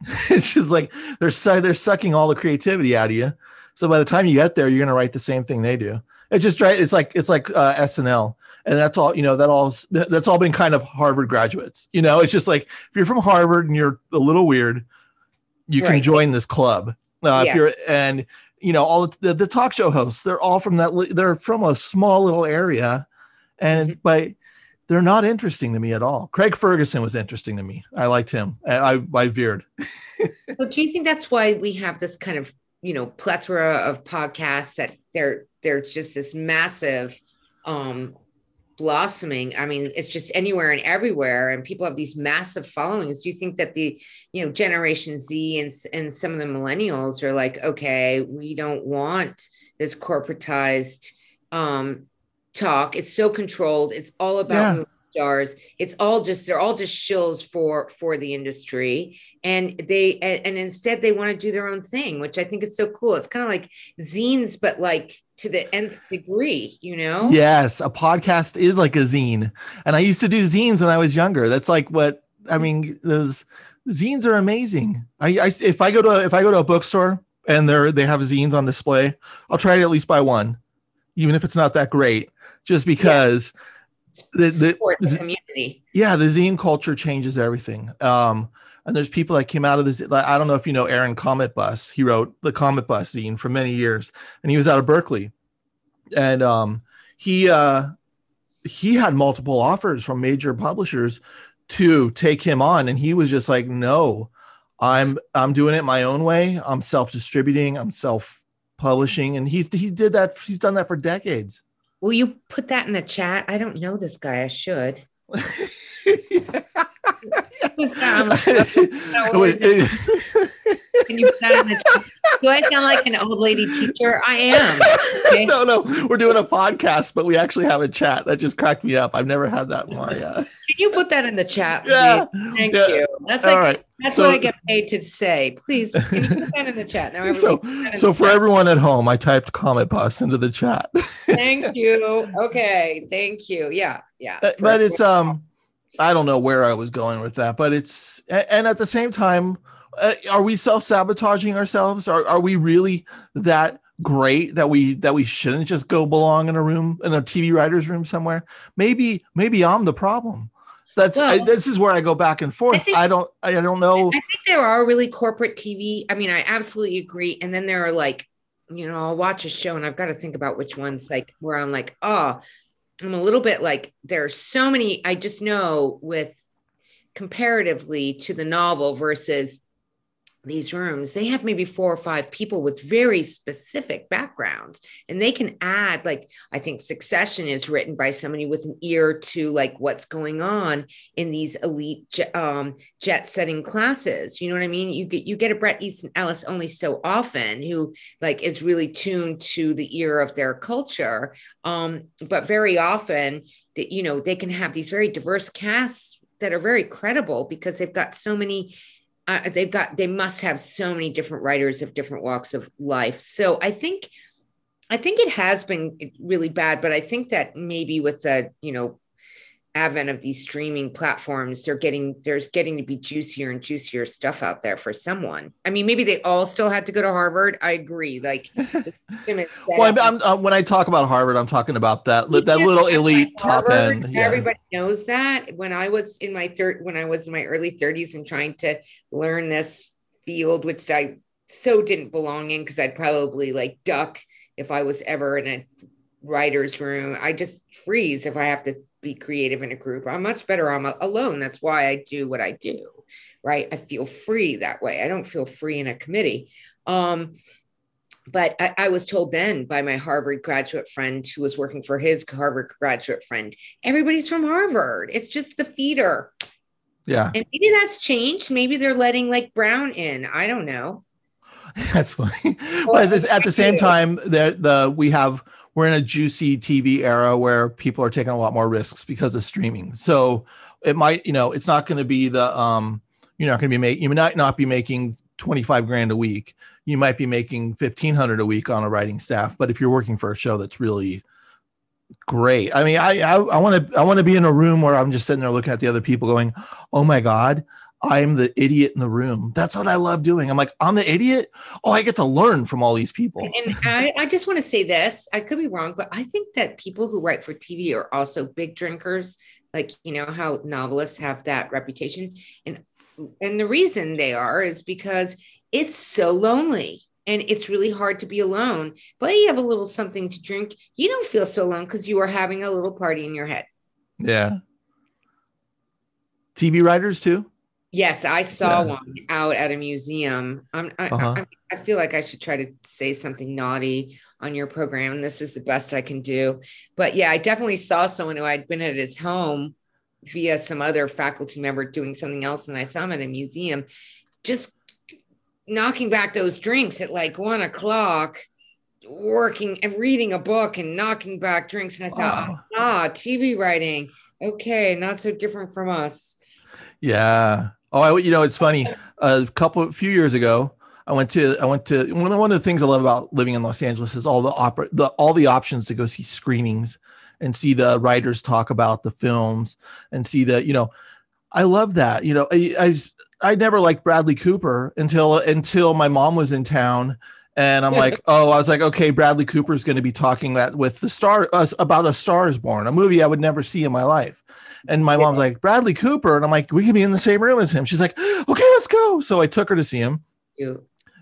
it's just like they're su- they're sucking all the creativity out of you. So by the time you get there, you're gonna write the same thing they do. It just it's like it's like uh, SNL, and that's all you know. That all that's all been kind of Harvard graduates. You know, it's just like if you're from Harvard and you're a little weird, you right. can join this club. Uh, yeah. If you're and you know all the, the talk show hosts, they're all from that. They're from a small little area, and mm-hmm. but they're not interesting to me at all. Craig Ferguson was interesting to me. I liked him. I, I veered. well, do you think that's why we have this kind of you know plethora of podcasts that they're they're just this massive um blossoming i mean it's just anywhere and everywhere and people have these massive followings do you think that the you know generation z and, and some of the millennials are like okay we don't want this corporatized um talk. It's so controlled. It's all about yeah. stars. It's all just they're all just shills for for the industry, and they and, and instead they want to do their own thing, which I think is so cool. It's kind of like zines, but like to the nth degree, you know? Yes, a podcast is like a zine, and I used to do zines when I was younger. That's like what I mean. Those zines are amazing. I, I if I go to if I go to a bookstore and they're they have zines on display, I'll try to at least buy one, even if it's not that great just because yeah. the, the, the, community. Yeah, the zine culture changes everything. Um, and there's people that came out of this. Like, I don't know if you know Aaron Cometbus. He wrote the Cometbus zine for many years, and he was out of Berkeley, and um, he uh, he had multiple offers from major publishers to take him on, and he was just like, no. I'm I'm doing it my own way. I'm self-distributing. I'm self-publishing, and he's he did that. He's done that for decades. Will you put that in the chat? I don't know this guy. I should. Can you put that in the chat? Do I sound like an old lady teacher? I am. Okay. no, no, we're doing a podcast, but we actually have a chat. That just cracked me up. I've never had that. My, uh... Can you put that in the chat? Yeah. Thank yeah. you. That's like, right. That's so, what I get paid to say. Please, can you put that in the chat? Now, so, so for chat. everyone at home, I typed Cometbus into the chat. thank you. Okay. Thank you. Yeah. Yeah. Uh, but it's, um, I don't know where I was going with that, but it's, and at the same time, uh, are we self-sabotaging ourselves? Are, are we really that great that we that we shouldn't just go belong in a room in a tv writer's room somewhere? Maybe maybe i'm the problem. That's well, I, this is where i go back and forth. I, think, I, don't i don't know. I think there are really corporate tv i mean i absolutely agree and then there are like you know i'll watch a show and i've got to think about which ones like where i'm like oh i'm a little bit like there are so many i just know with comparatively to the novel versus these rooms, they have maybe four or five people with very specific backgrounds, and they can add, like, I think Succession is written by somebody with an ear to like what's going on in these elite um, jet setting classes. You know what I mean? You get you get a Bret Easton Ellis only so often, who like is really tuned to the ear of their culture, um, but very often that you know they can have these very diverse casts that are very credible because they've got so many uh, they've got they must have so many different writers of different walks of life. So i think i think it has been really bad but i think that maybe with the you know advent of these streaming platforms they're getting there's getting to be juicier and juicier stuff out there for someone. I mean maybe they all still had to go to harvard. I agree. Like well I'm, I'm, uh, when i talk about harvard i'm talking about that that little elite top end. Yeah. everybody knows that. When i was in my third when i was in my early 30s and trying to learn this field which i so didn't belong in because i'd probably like duck if i was ever in a writer's room. I just freeze if i have to be creative in a group. I'm much better I'm alone. That's why I do what I do, right? I feel free that way. I don't feel free in a committee. Um, but I, I, was told then by my Harvard graduate friend who was working for his Harvard graduate friend, everybody's from Harvard. It's just the feeder. Yeah. And maybe that's changed. Maybe they're letting like Brown in. I don't know. That's funny. Well, but at the same time, the the we have we're in a juicy TV era where people are taking a lot more risks because of streaming. So it might, you know, it's not going to be the um, you're not going to be making you might not be making 25 grand a week. You might be making 1500 a week on a writing staff, but if you're working for a show that's really great. I mean, I I want to I want to be in a room where I'm just sitting there looking at the other people going, "Oh my god, I'm the idiot in the room. That's what I love doing. I'm like, I'm the idiot. Oh, I get to learn from all these people. And I, I just want to say this. I could be wrong, but I think that people who write for TV are also big drinkers. Like, you know, how novelists have that reputation. And and the reason they are is because it's so lonely and it's really hard to be alone. But you have a little something to drink. You don't feel so alone because you are having a little party in your head. Yeah. TV writers too? Yes, I saw yeah. one out at a museum. I, uh-huh. I, I, feel like I should try to say something naughty on your program. This is the best I can do. But yeah, I definitely saw someone who I'd been at his home via some other faculty member doing something else. And I saw him at a museum just knocking back those drinks at like one o'clock working and reading a book and knocking back drinks. And I thought, oh. ah, TV writing. Okay, not so different from us. Yeah. Oh, I, you know, it's funny. A couple, a few years ago, I went to, I went to one of, one of the things I love about living in Los Angeles is all the opera, the all the options to go see screenings and see the writers talk about the films and see the, you know, I love that. You know, I, I, I never liked Bradley Cooper until until my mom was in town and I'm like, oh, I was like, okay, Bradley Cooper is going to be talking that with the star uh, about a Star is Born, a movie I would never see in my life. And my mom's like, Bradley Cooper. And I'm like, we can be in the same room as him. She's like, okay, let's go. So I took her to see him. Yeah.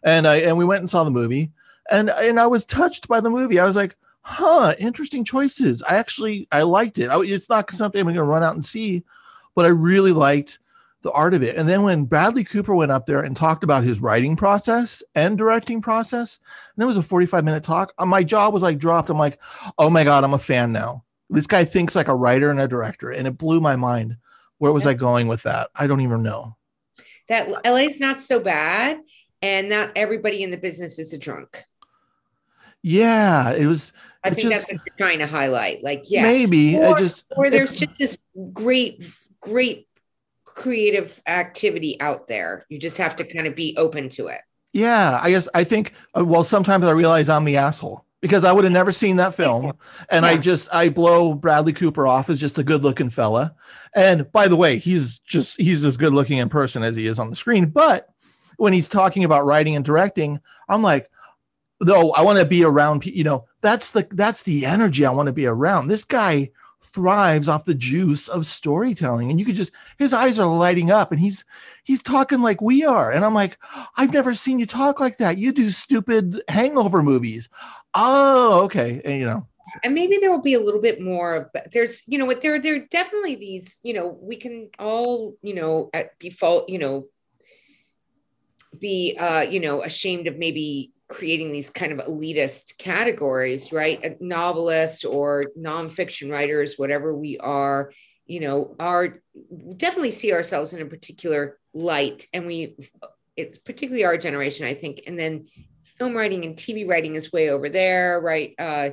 And I and we went and saw the movie. And and I was touched by the movie. I was like, huh, interesting choices. I actually I liked it. I, it's not something I'm gonna run out and see, but I really liked the art of it. And then when Bradley Cooper went up there and talked about his writing process and directing process, and it was a 45 minute talk, uh, my jaw was like dropped. I'm like, oh my God, I'm a fan now. This guy thinks like a writer and a director, and it blew my mind. Where was I going with that? I don't even know. That LA's not so bad, and not everybody in the business is a drunk. Yeah, it was. I think just, that's what you're trying to highlight. Like, yeah, maybe or, I just or there's it, just this great, great creative activity out there. You just have to kind of be open to it. Yeah, I guess I think. Uh, well, sometimes I realize I'm the asshole because I would have never seen that film. And yeah. I just I blow Bradley Cooper off as just a good looking fella. And by the way, he's just he's as good looking in person as he is on the screen. But when he's talking about writing and directing, I'm like, though I want to be around you know, that's the that's the energy I want to be around. This guy thrives off the juice of storytelling and you could just his eyes are lighting up and he's he's talking like we are and i'm like i've never seen you talk like that. You do stupid hangover movies. Oh okay and you know. And maybe there will be a little bit more of but there's you know what there there are definitely these you know we can all you know at default you know be uh, you know ashamed of maybe creating these kind of elitist categories, right? A novelist or nonfiction writers, whatever we are, you know, are definitely see ourselves in a particular light, and we it's particularly our generation, I think, and then film writing and TV writing is way over there, right? Uh,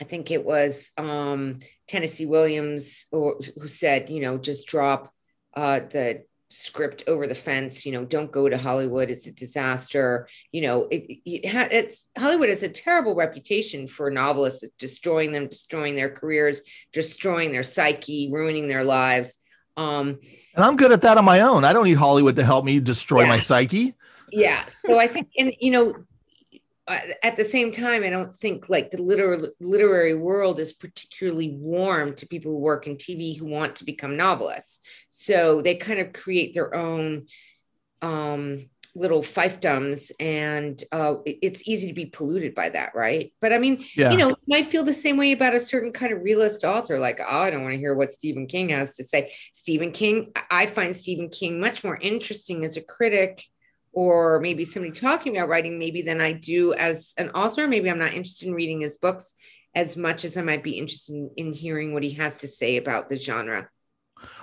I think it was um, Tennessee Williams or, who said, you know, just drop uh, the script over the fence. You know, don't go to Hollywood; it's a disaster. You know, it, it ha- it's Hollywood has a terrible reputation for novelists destroying them, destroying their careers, destroying their psyche, ruining their lives. Um, and I'm good at that on my own. I don't need Hollywood to help me destroy yeah. my psyche. Yeah. So I think, and you know, at the same time, I don't think like the literary literary world is particularly warm to people who work in TV who want to become novelists. So they kind of create their own um, little fiefdoms, and uh, it's easy to be polluted by that, right? But I mean, yeah. you know, you might feel the same way about a certain kind of realist author. Like, oh, I don't want to hear what Stephen King has to say. Stephen King, I find Stephen King much more interesting as a critic or maybe somebody talking about writing maybe than I do as an author. Maybe I'm not interested in reading his books as much as I might be interested in, in hearing what he has to say about the genre.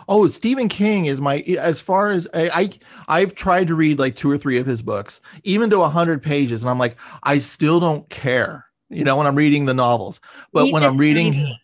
Oh, Stephen King is my as far as I, I have tried to read like two or three of his books, even to a hundred pages, and I'm like, I still don't care. You know, when I'm reading the novels, but when I'm reading,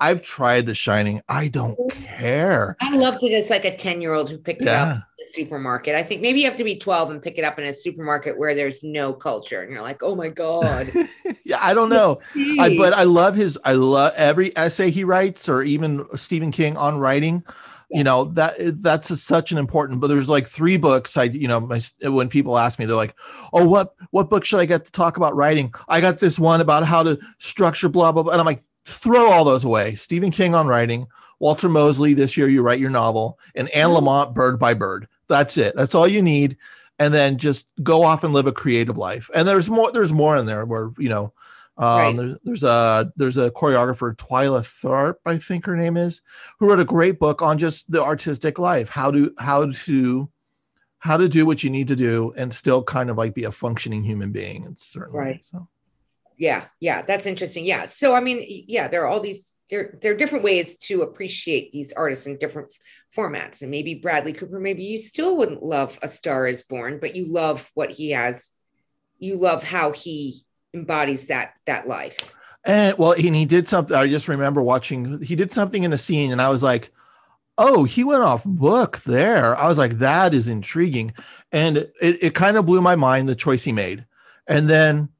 I've tried The Shining. I don't mm. care. I loved it as like a 10 year old who picked yeah. it up in the supermarket. I think maybe you have to be 12 and pick it up in a supermarket where there's no culture. And you're like, oh my God. yeah, I don't know. I, but I love his, I love every essay he writes or even Stephen King on writing. Yes. You know that that's a, such an important. But there's like three books. I you know my, when people ask me, they're like, "Oh, what what book should I get to talk about writing?" I got this one about how to structure blah blah blah, and I'm like, throw all those away. Stephen King on writing, Walter Mosley, this year you write your novel, and Anne mm-hmm. Bird by Bird. That's it. That's all you need. And then just go off and live a creative life. And there's more, there's more in there where, you know, um, right. there's, there's a there's a choreographer Twyla Tharp, I think her name is, who wrote a great book on just the artistic life, how to how to how to do what you need to do and still kind of like be a functioning human being in certain right. Ways, so yeah yeah that's interesting. Yeah so i mean yeah there are all these there, there are different ways to appreciate these artists in different formats and maybe bradley cooper maybe you still wouldn't love a star is born but you love what he has you love how he embodies that that life. And well and he did something i just remember watching he did something in a scene and i was like oh he went off book there. I was like that is intriguing. And it, it kind of blew my mind the choice he made. And then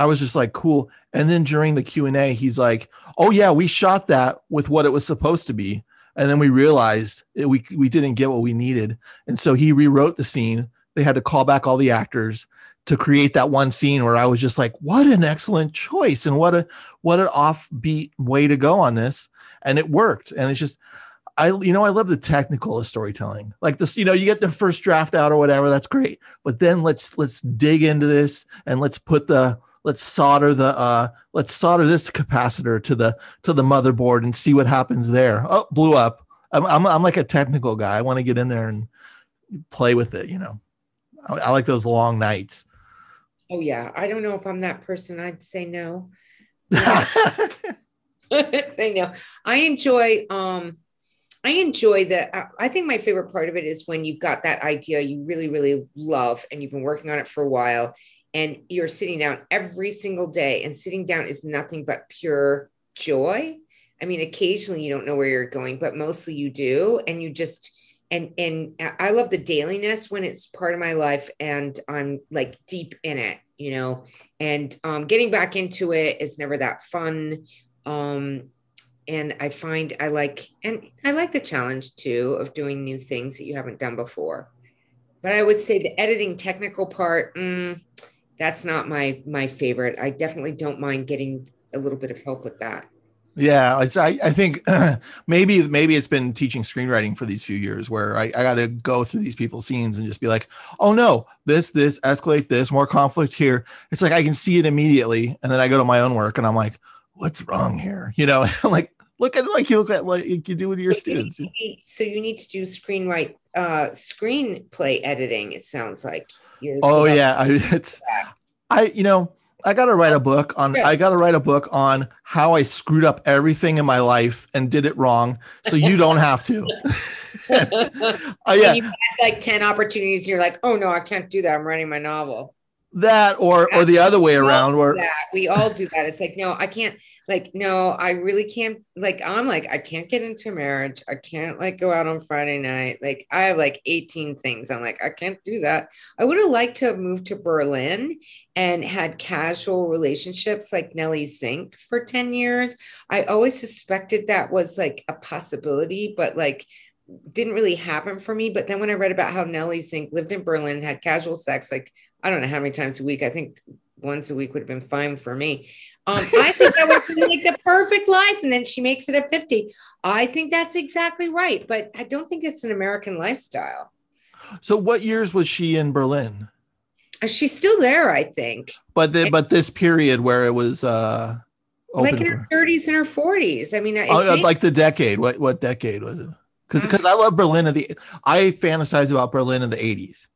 I was just like, cool. And then during the Q and A, he's like, "Oh yeah, we shot that with what it was supposed to be." And then we realized it, we we didn't get what we needed, and so he rewrote the scene. They had to call back all the actors to create that one scene where I was just like, "What an excellent choice!" and what a what an offbeat way to go on this, and it worked. And it's just, I you know I love the technical of storytelling. Like this, you know, you get the first draft out or whatever, that's great. But then let's let's dig into this and let's put the let's solder the uh let's solder this capacitor to the to the motherboard and see what happens there. Oh blew up. I'm i'm, I'm like a technical guy. I want to get in there and play with it you know? I, I like those long nights. Oh yeah. I don't know if i'm that person. I'd say no. Say no. I enjoy um I enjoy the. I think my favorite part of it is when you've got that idea you really, really love and you've been working on it for a while and you're sitting down every single day and sitting down is nothing but pure joy. I mean occasionally you don't know where you're going but mostly you do and you just and and i love the dailiness when it's part of my life and i'm like deep in it you know? And um, getting back into it is never that fun um, and i find i like and i like the challenge too of doing new things that you haven't done before. But i would say the editing technical part mm, that's not my my favorite. I definitely don't mind getting a little bit of help with that. Yeah, I, I think maybe maybe it's been teaching screenwriting for these few years where I, I got to go through these people's scenes and just be like, oh no, this this escalate this more conflict here. It's like I can see it immediately, and then I go to my own work and I'm like, what's wrong here? You know, like Look at it like you look at what you do with your students. So you need to do screenwrite uh screenplay editing, it sounds like. You're oh yeah. I, it's I you know I got to write a book on. I got to write a book on how I screwed up everything in my life and did it wrong, so you don't have to. uh, yeah, you had like ten opportunities, and you're like, "Oh no, I can't do that. I'm writing my novel." That or or the other way around where we all do that. It's like no i can't like no i really can't like i'm like i can't get into a marriage. I can't like go out on friday night. Like i have like 18 things. I'm like i can't do that. I would have liked to have moved to berlin and had casual relationships like nelly zink for 10 years. I always suspected that was like a possibility but like didn't really happen for me. But then when i read about how nelly zink lived in berlin and had casual sex like I don't know how many times a week. I think once a week would have been fine for me. Um, I think that would be like the perfect life. And then she makes it at 50. I think that's exactly right. But I don't think it's an American lifestyle. So what years was she in Berlin? Uh, she's still there, I think. But the, but this period where it was uh like in her 30s and her 40s. I mean, oh, like the decade. What what decade was it? Because because uh-huh. I love Berlin in the I fantasize about Berlin in the 80s.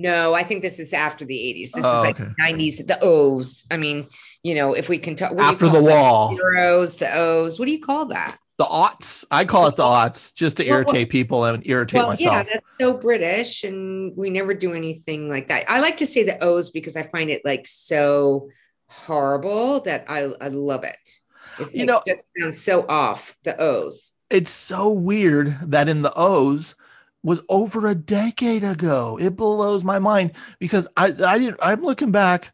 No, I think this is after the 80s. This oh, is like okay. 90s, the O's. I mean, you know, if we can talk after the wall, the zeros, the O's. What do you call that? The aughts. I call it the aughts just to irritate well, people and irritate well, myself. Yeah, that's so British, and we never do anything like that. I like to say the O's because I find it like so horrible that I, I love it. It's you like, know, just sounds so off the O's. It's so weird that in the O's was over a decade ago. It blows my mind because I I didn't I'm looking back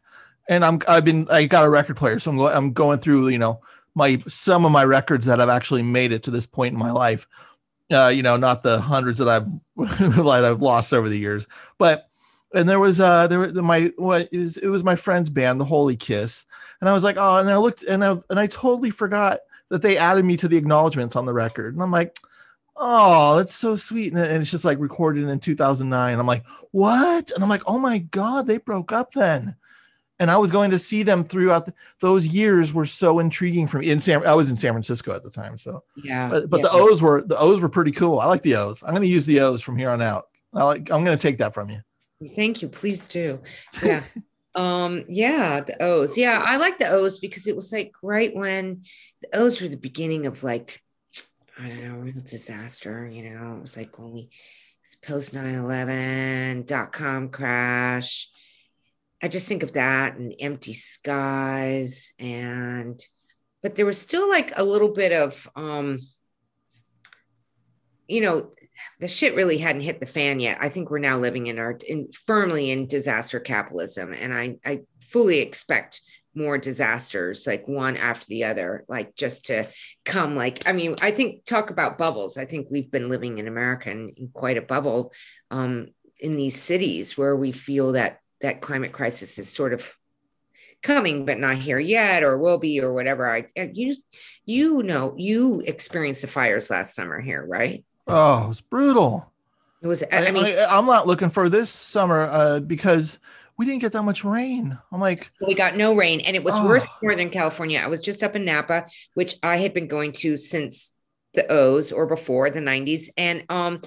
and I'm I've been I got a record player so I'm going I'm going through you know my some of my records that I've actually made it to this point in my life. Uh, you know, not the hundreds that I've that I've lost over the years, but and there was uh there was my what is it was my friend's band, the Holy Kiss, and I was like, oh, and I looked and I and I totally forgot that they added me to the acknowledgments on the record, and I'm like, oh, that's so sweet. And, it's just like recorded in 2009. I'm like, what? And I'm like, oh my God, they broke up then. And I was going to see them throughout the, those years were so intriguing for me. In San, I was in San Francisco at the time, so yeah. But, but yeah. the O's were the O's were pretty cool. I like the O's. I'm going to use the O's from here on out. I like. I'm going to take that from you. Thank you. Please do. Yeah. um. Yeah. The O's. Yeah, I like the O's because it was like right when the O's were the beginning of like I don't know, real disaster. You know, it was like when we post 9-11, dot com crash. I just think of that and empty skies and but there was still like a little bit of um you know the shit really hadn't hit the fan yet. I think we're now living in our in firmly in disaster capitalism and I I fully expect more disasters like one after the other like just to come like i mean i think talk about bubbles. I think we've been living in america in, in quite a bubble um, in these cities where we feel that that climate crisis is sort of coming but not here yet or will be or whatever. I you you know you experienced the fires last summer here right? Oh it was brutal. It was i, I mean I, am not looking for this summer uh, because we didn't get that much rain. I'm like, we got no rain, and it was oh. worse Northern California. I was just up in Napa, which I had been going to since the O's or before the 90s, and um,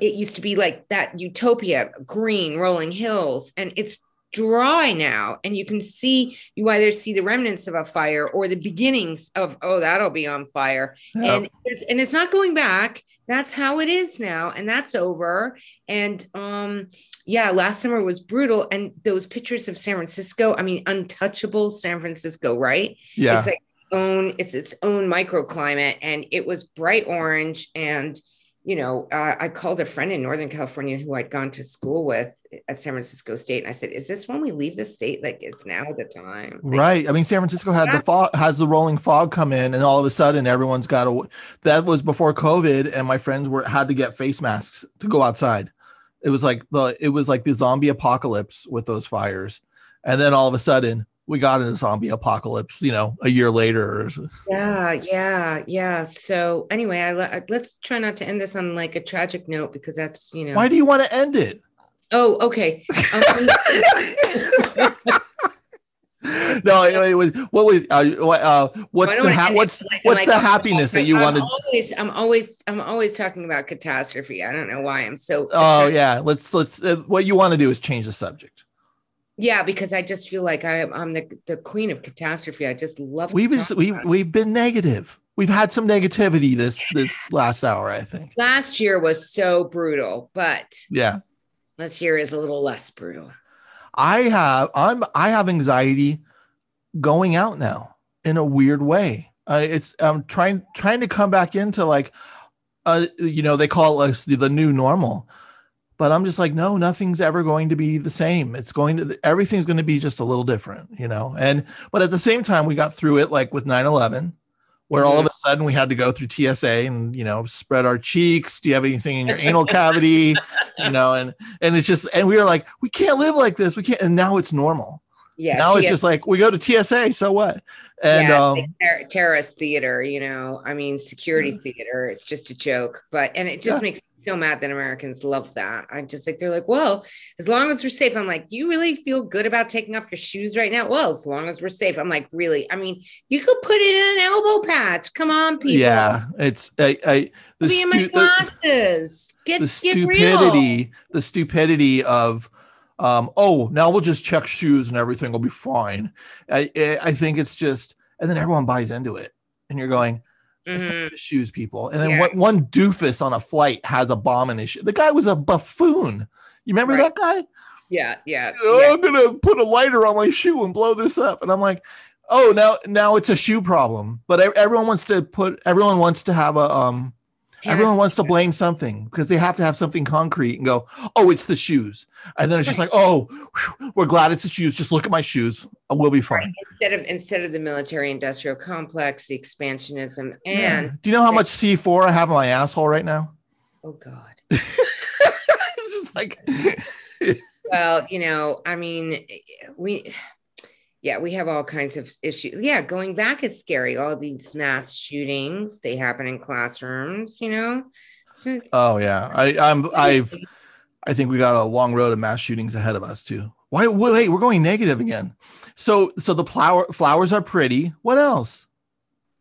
it used to be like that utopia, green rolling hills, and it's dry now and you can see you either see the remnants of a fire or the beginnings of oh that'll be on fire. Yep. and it's, and it's not going back. That's how it is now and that's over. And um yeah last summer was brutal and those pictures of san francisco i mean untouchable san francisco right? Yeah. It's like own it's its own microclimate and it was bright orange and you know, uh, I called a friend in Northern California who I'd gone to school with at San Francisco State, and I said, "Is this when we leave the state? Like, is now the time?" Like, right. I mean, San Francisco had the fog, has the rolling fog come in, and all of a sudden, everyone's got a. That was before COVID, and my friends were had to get face masks to go outside. It was like the it was like the zombie apocalypse with those fires, and then all of a sudden, we got in a zombie apocalypse, you know, a year later. Yeah, yeah, yeah. So anyway, I, let's try not to end this on like a tragic note because that's you know. Why do you want to end it? Oh, okay. Um, no, it, was what was uh, what, uh, what's the ha- what's like, what's like, the happiness that you I'm wanted? Always, I'm always, I'm always talking about catastrophe. I don't know why I'm so. Oh yeah, let's let's. Uh, what you want to do is change the subject. Yeah, because I just feel like I, I'm the the queen of catastrophe. I just love. We've we we've been negative. We've had some negativity this this last hour. I think last year was so brutal, but yeah, this year is a little less brutal. I have I'm I have anxiety going out now in a weird way. Uh, it's I'm trying trying to come back into like, uh, you know, they call us the, the new normal, but I'm just like, no, nothing's ever going to be the same. It's going to everything's going to be just a little different, you know. And but at the same time, we got through it like with 9/11 where all of a sudden we had to go through TSA and you know spread our cheeks. Do you have anything in your anal cavity? You know, and and it's just and we were like, we can't live like this. We can't. And now it's normal. Yeah. Now it's just like we go to TSA. So what? And yeah, um, ter- terrorist theater. You know, I mean, security theater. It's just a joke, but and it just yeah. makes so mad that Americans love that. I just like they're like, well, as long as we're safe. I'm like, you really feel good about taking off your shoes right now? Well, as long as we're safe. I'm like, really? I mean, you could put it in an elbow patch. Come on, people. Yeah, it's I, I the, stu- my glasses. Get, the stupidity, real. the stupidity of um, oh, now we'll just check shoes and everything will be fine. I I think it's just, and then everyone buys into it, and you're going, mm-hmm. shoes people. And then yeah. one, one doofus on a flight has a bomb in his shoe. The guy was a buffoon. You remember right. that guy? Yeah, yeah, oh, yeah. I'm gonna put a lighter on my shoe and blow this up. And I'm like, oh, now now it's a shoe problem. But everyone wants to put everyone wants to have a um Everyone wants to blame something because they have to have something concrete and go, oh, it's the shoes. And then it's just like, oh, whew, we're glad it's the shoes. Just look at my shoes. We'll be fine. Right. Instead of instead of the military industrial complex, the expansionism, and yeah. do you know how much C4 I have in my asshole right now? Oh God. just like well, you know, I mean, we yeah, we have all kinds of issues. Yeah, going back is scary. All these mass shootings, they happen in classrooms, you know. oh yeah. I I'm I've I think we got a long road of mass shootings ahead of us too. Why wait, we're going negative again. So so the flower flowers are pretty. What else?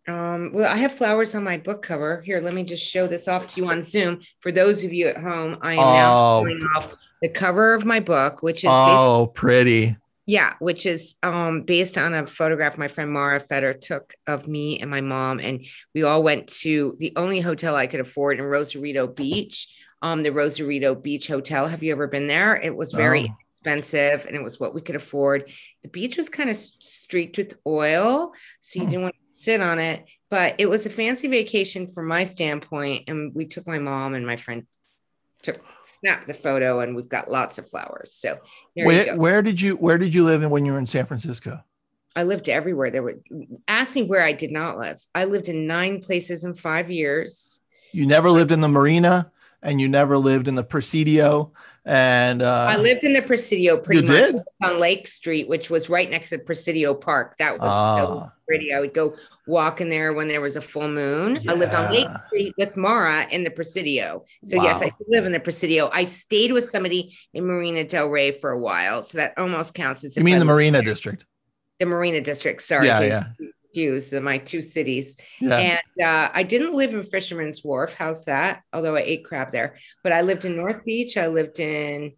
Um, well, I have flowers on my book cover. Here, let me just show this off to you on Zoom. For those of you at home, I am oh. now showing off the cover of my book, which is oh pretty yeah, which is um, based on a photograph my friend Mara Feder took of me and my mom. And we all went to the only hotel I could afford in Rosarito Beach, um, the Rosarito Beach Hotel. Have you ever been there? It was very oh. expensive and it was what we could afford. The beach was kind of streaked with oil, so you hmm. didn't want to sit on it, but it was a fancy vacation from my standpoint. And we took my mom and my friend took snap the photo and we've got lots of flowers. So where, where did you where did you live when you were in San Francisco? I lived everywhere. There were ask me where I did not live. I lived in nine places in five years. You never lived in the marina and you never lived in the Presidio and uh, I lived in the Presidio pretty much did? on Lake Street, which was right next to Presidio Park. That was uh, so ah. pretty. I would go walk in there when there was a full moon. Yeah. I lived on Lake Street with Mara in the Presidio. So wow. yes, I live in the Presidio. I stayed with somebody in Marina Del Rey for a while, so that almost counts as. You mean the Marina there. District? The Marina District. Sorry. Yeah, yeah confused the my two cities. Yeah. And uh, I didn't live in Fisherman's Wharf. How's that? Although I ate crab there, but I lived in North Beach. I lived in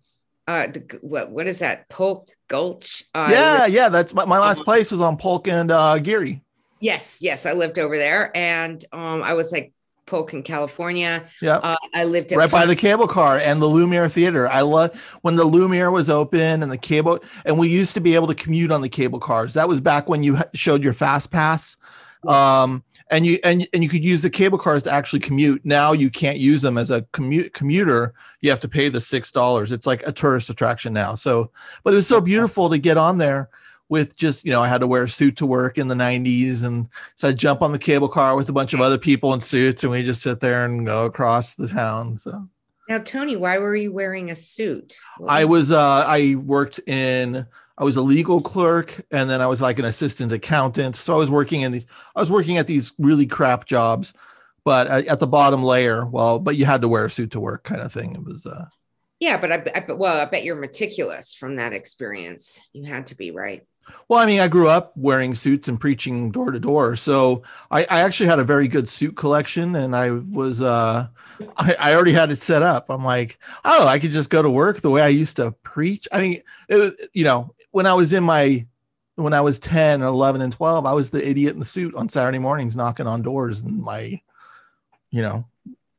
uh, the, what what is that? Polk Gulch. Uh, yeah, lived- yeah. That's my, my last place was on Polk and uh, Geary. Yes, yes, I lived over there, and um, I was like Polk in California. Yeah. Uh, I lived right by the cable car and the Lumiere Theater. I love when the Lumiere was open and the cable, and we used to be able to commute on the cable cars. That was back when you showed your fast pass. Um, and you and, and you could use the cable cars to actually commute. Now you can't use them as a commute commuter. You have to pay the six dollars. It's like a tourist attraction now. So, but it was so beautiful to get on there with just you know I had to wear a suit to work in the 90s and so I jump on the cable car with a bunch of other people in suits and we just sit there and go across the town so. Now Tony why were you wearing a suit? Was- I was uh I worked in I was a legal clerk and then I was like an assistant accountant. So I was working in these I was working at these really crap jobs but at the bottom layer well but you had to wear a suit to work kind of thing. It was uh yeah, but I, I well, I bet you're meticulous from that experience. You had to be right. Well, I mean, I grew up wearing suits and preaching door to door, so I, I, actually had a very good suit collection, and I was uh, I, I, already had it set up. I'm like, oh, I could just go to work the way I used to preach. I mean, it was you know when I was in my when I was 10, 11, and 12, I was the idiot in the suit on Saturday mornings knocking on doors in my, you know,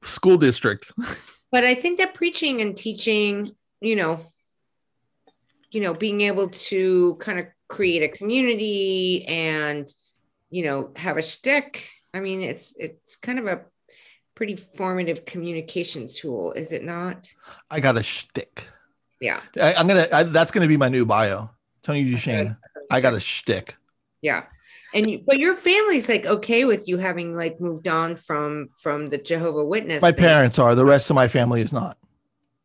school district. But I think that preaching and teaching, you know, you know, being able to kind of create a community and, you know, have a stick. I mean, it's it's kind of a pretty formative communication tool, is it not? I got a shtick. Yeah, I, am gonna. I, that's gonna be my new bio. Tony DuShane. I got a shtick. Yeah. And you, but your family's like okay with you having like moved on from from the Jehovah Witness. My thing. parents are. The rest of my family is not.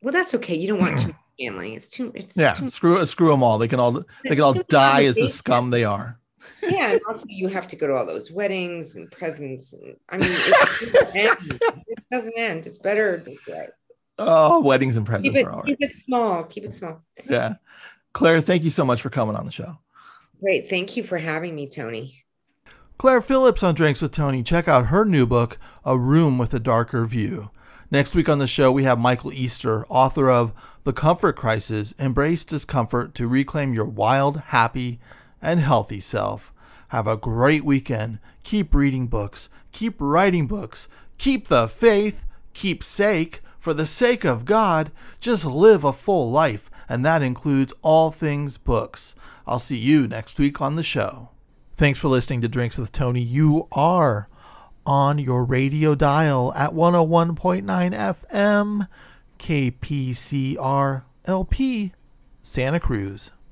Well, that's okay. You don't want too family. It's too. It's yeah. Too, screw screw them all. They can all they can all die as the scum they are. Yeah, and also you have to go to all those weddings and presents. And I mean, it doesn't end. It doesn't end. It's better this way. Oh, weddings and presents keep it, are all right. Keep it small. Keep it small. Yeah. Claire, thank you so much for coming on the show. Great. Thank you for having me, Tony. Claire Phillips on Drinks with Tony. Check out her new book, A Room with a Darker View. Next week on the show, we have Michael Easter, author of The Comfort Crisis Embrace Discomfort to Reclaim Your Wild, Happy, and Healthy Self. Have a great weekend. Keep reading books, keep writing books, keep the faith, keep sake. For the sake of God, just live a full life and that includes all things books. I'll see you next week on the show. Thanks for listening to Drinks with Tony. You are on your radio dial at 101.9 FM, KPCR LP, Santa Cruz.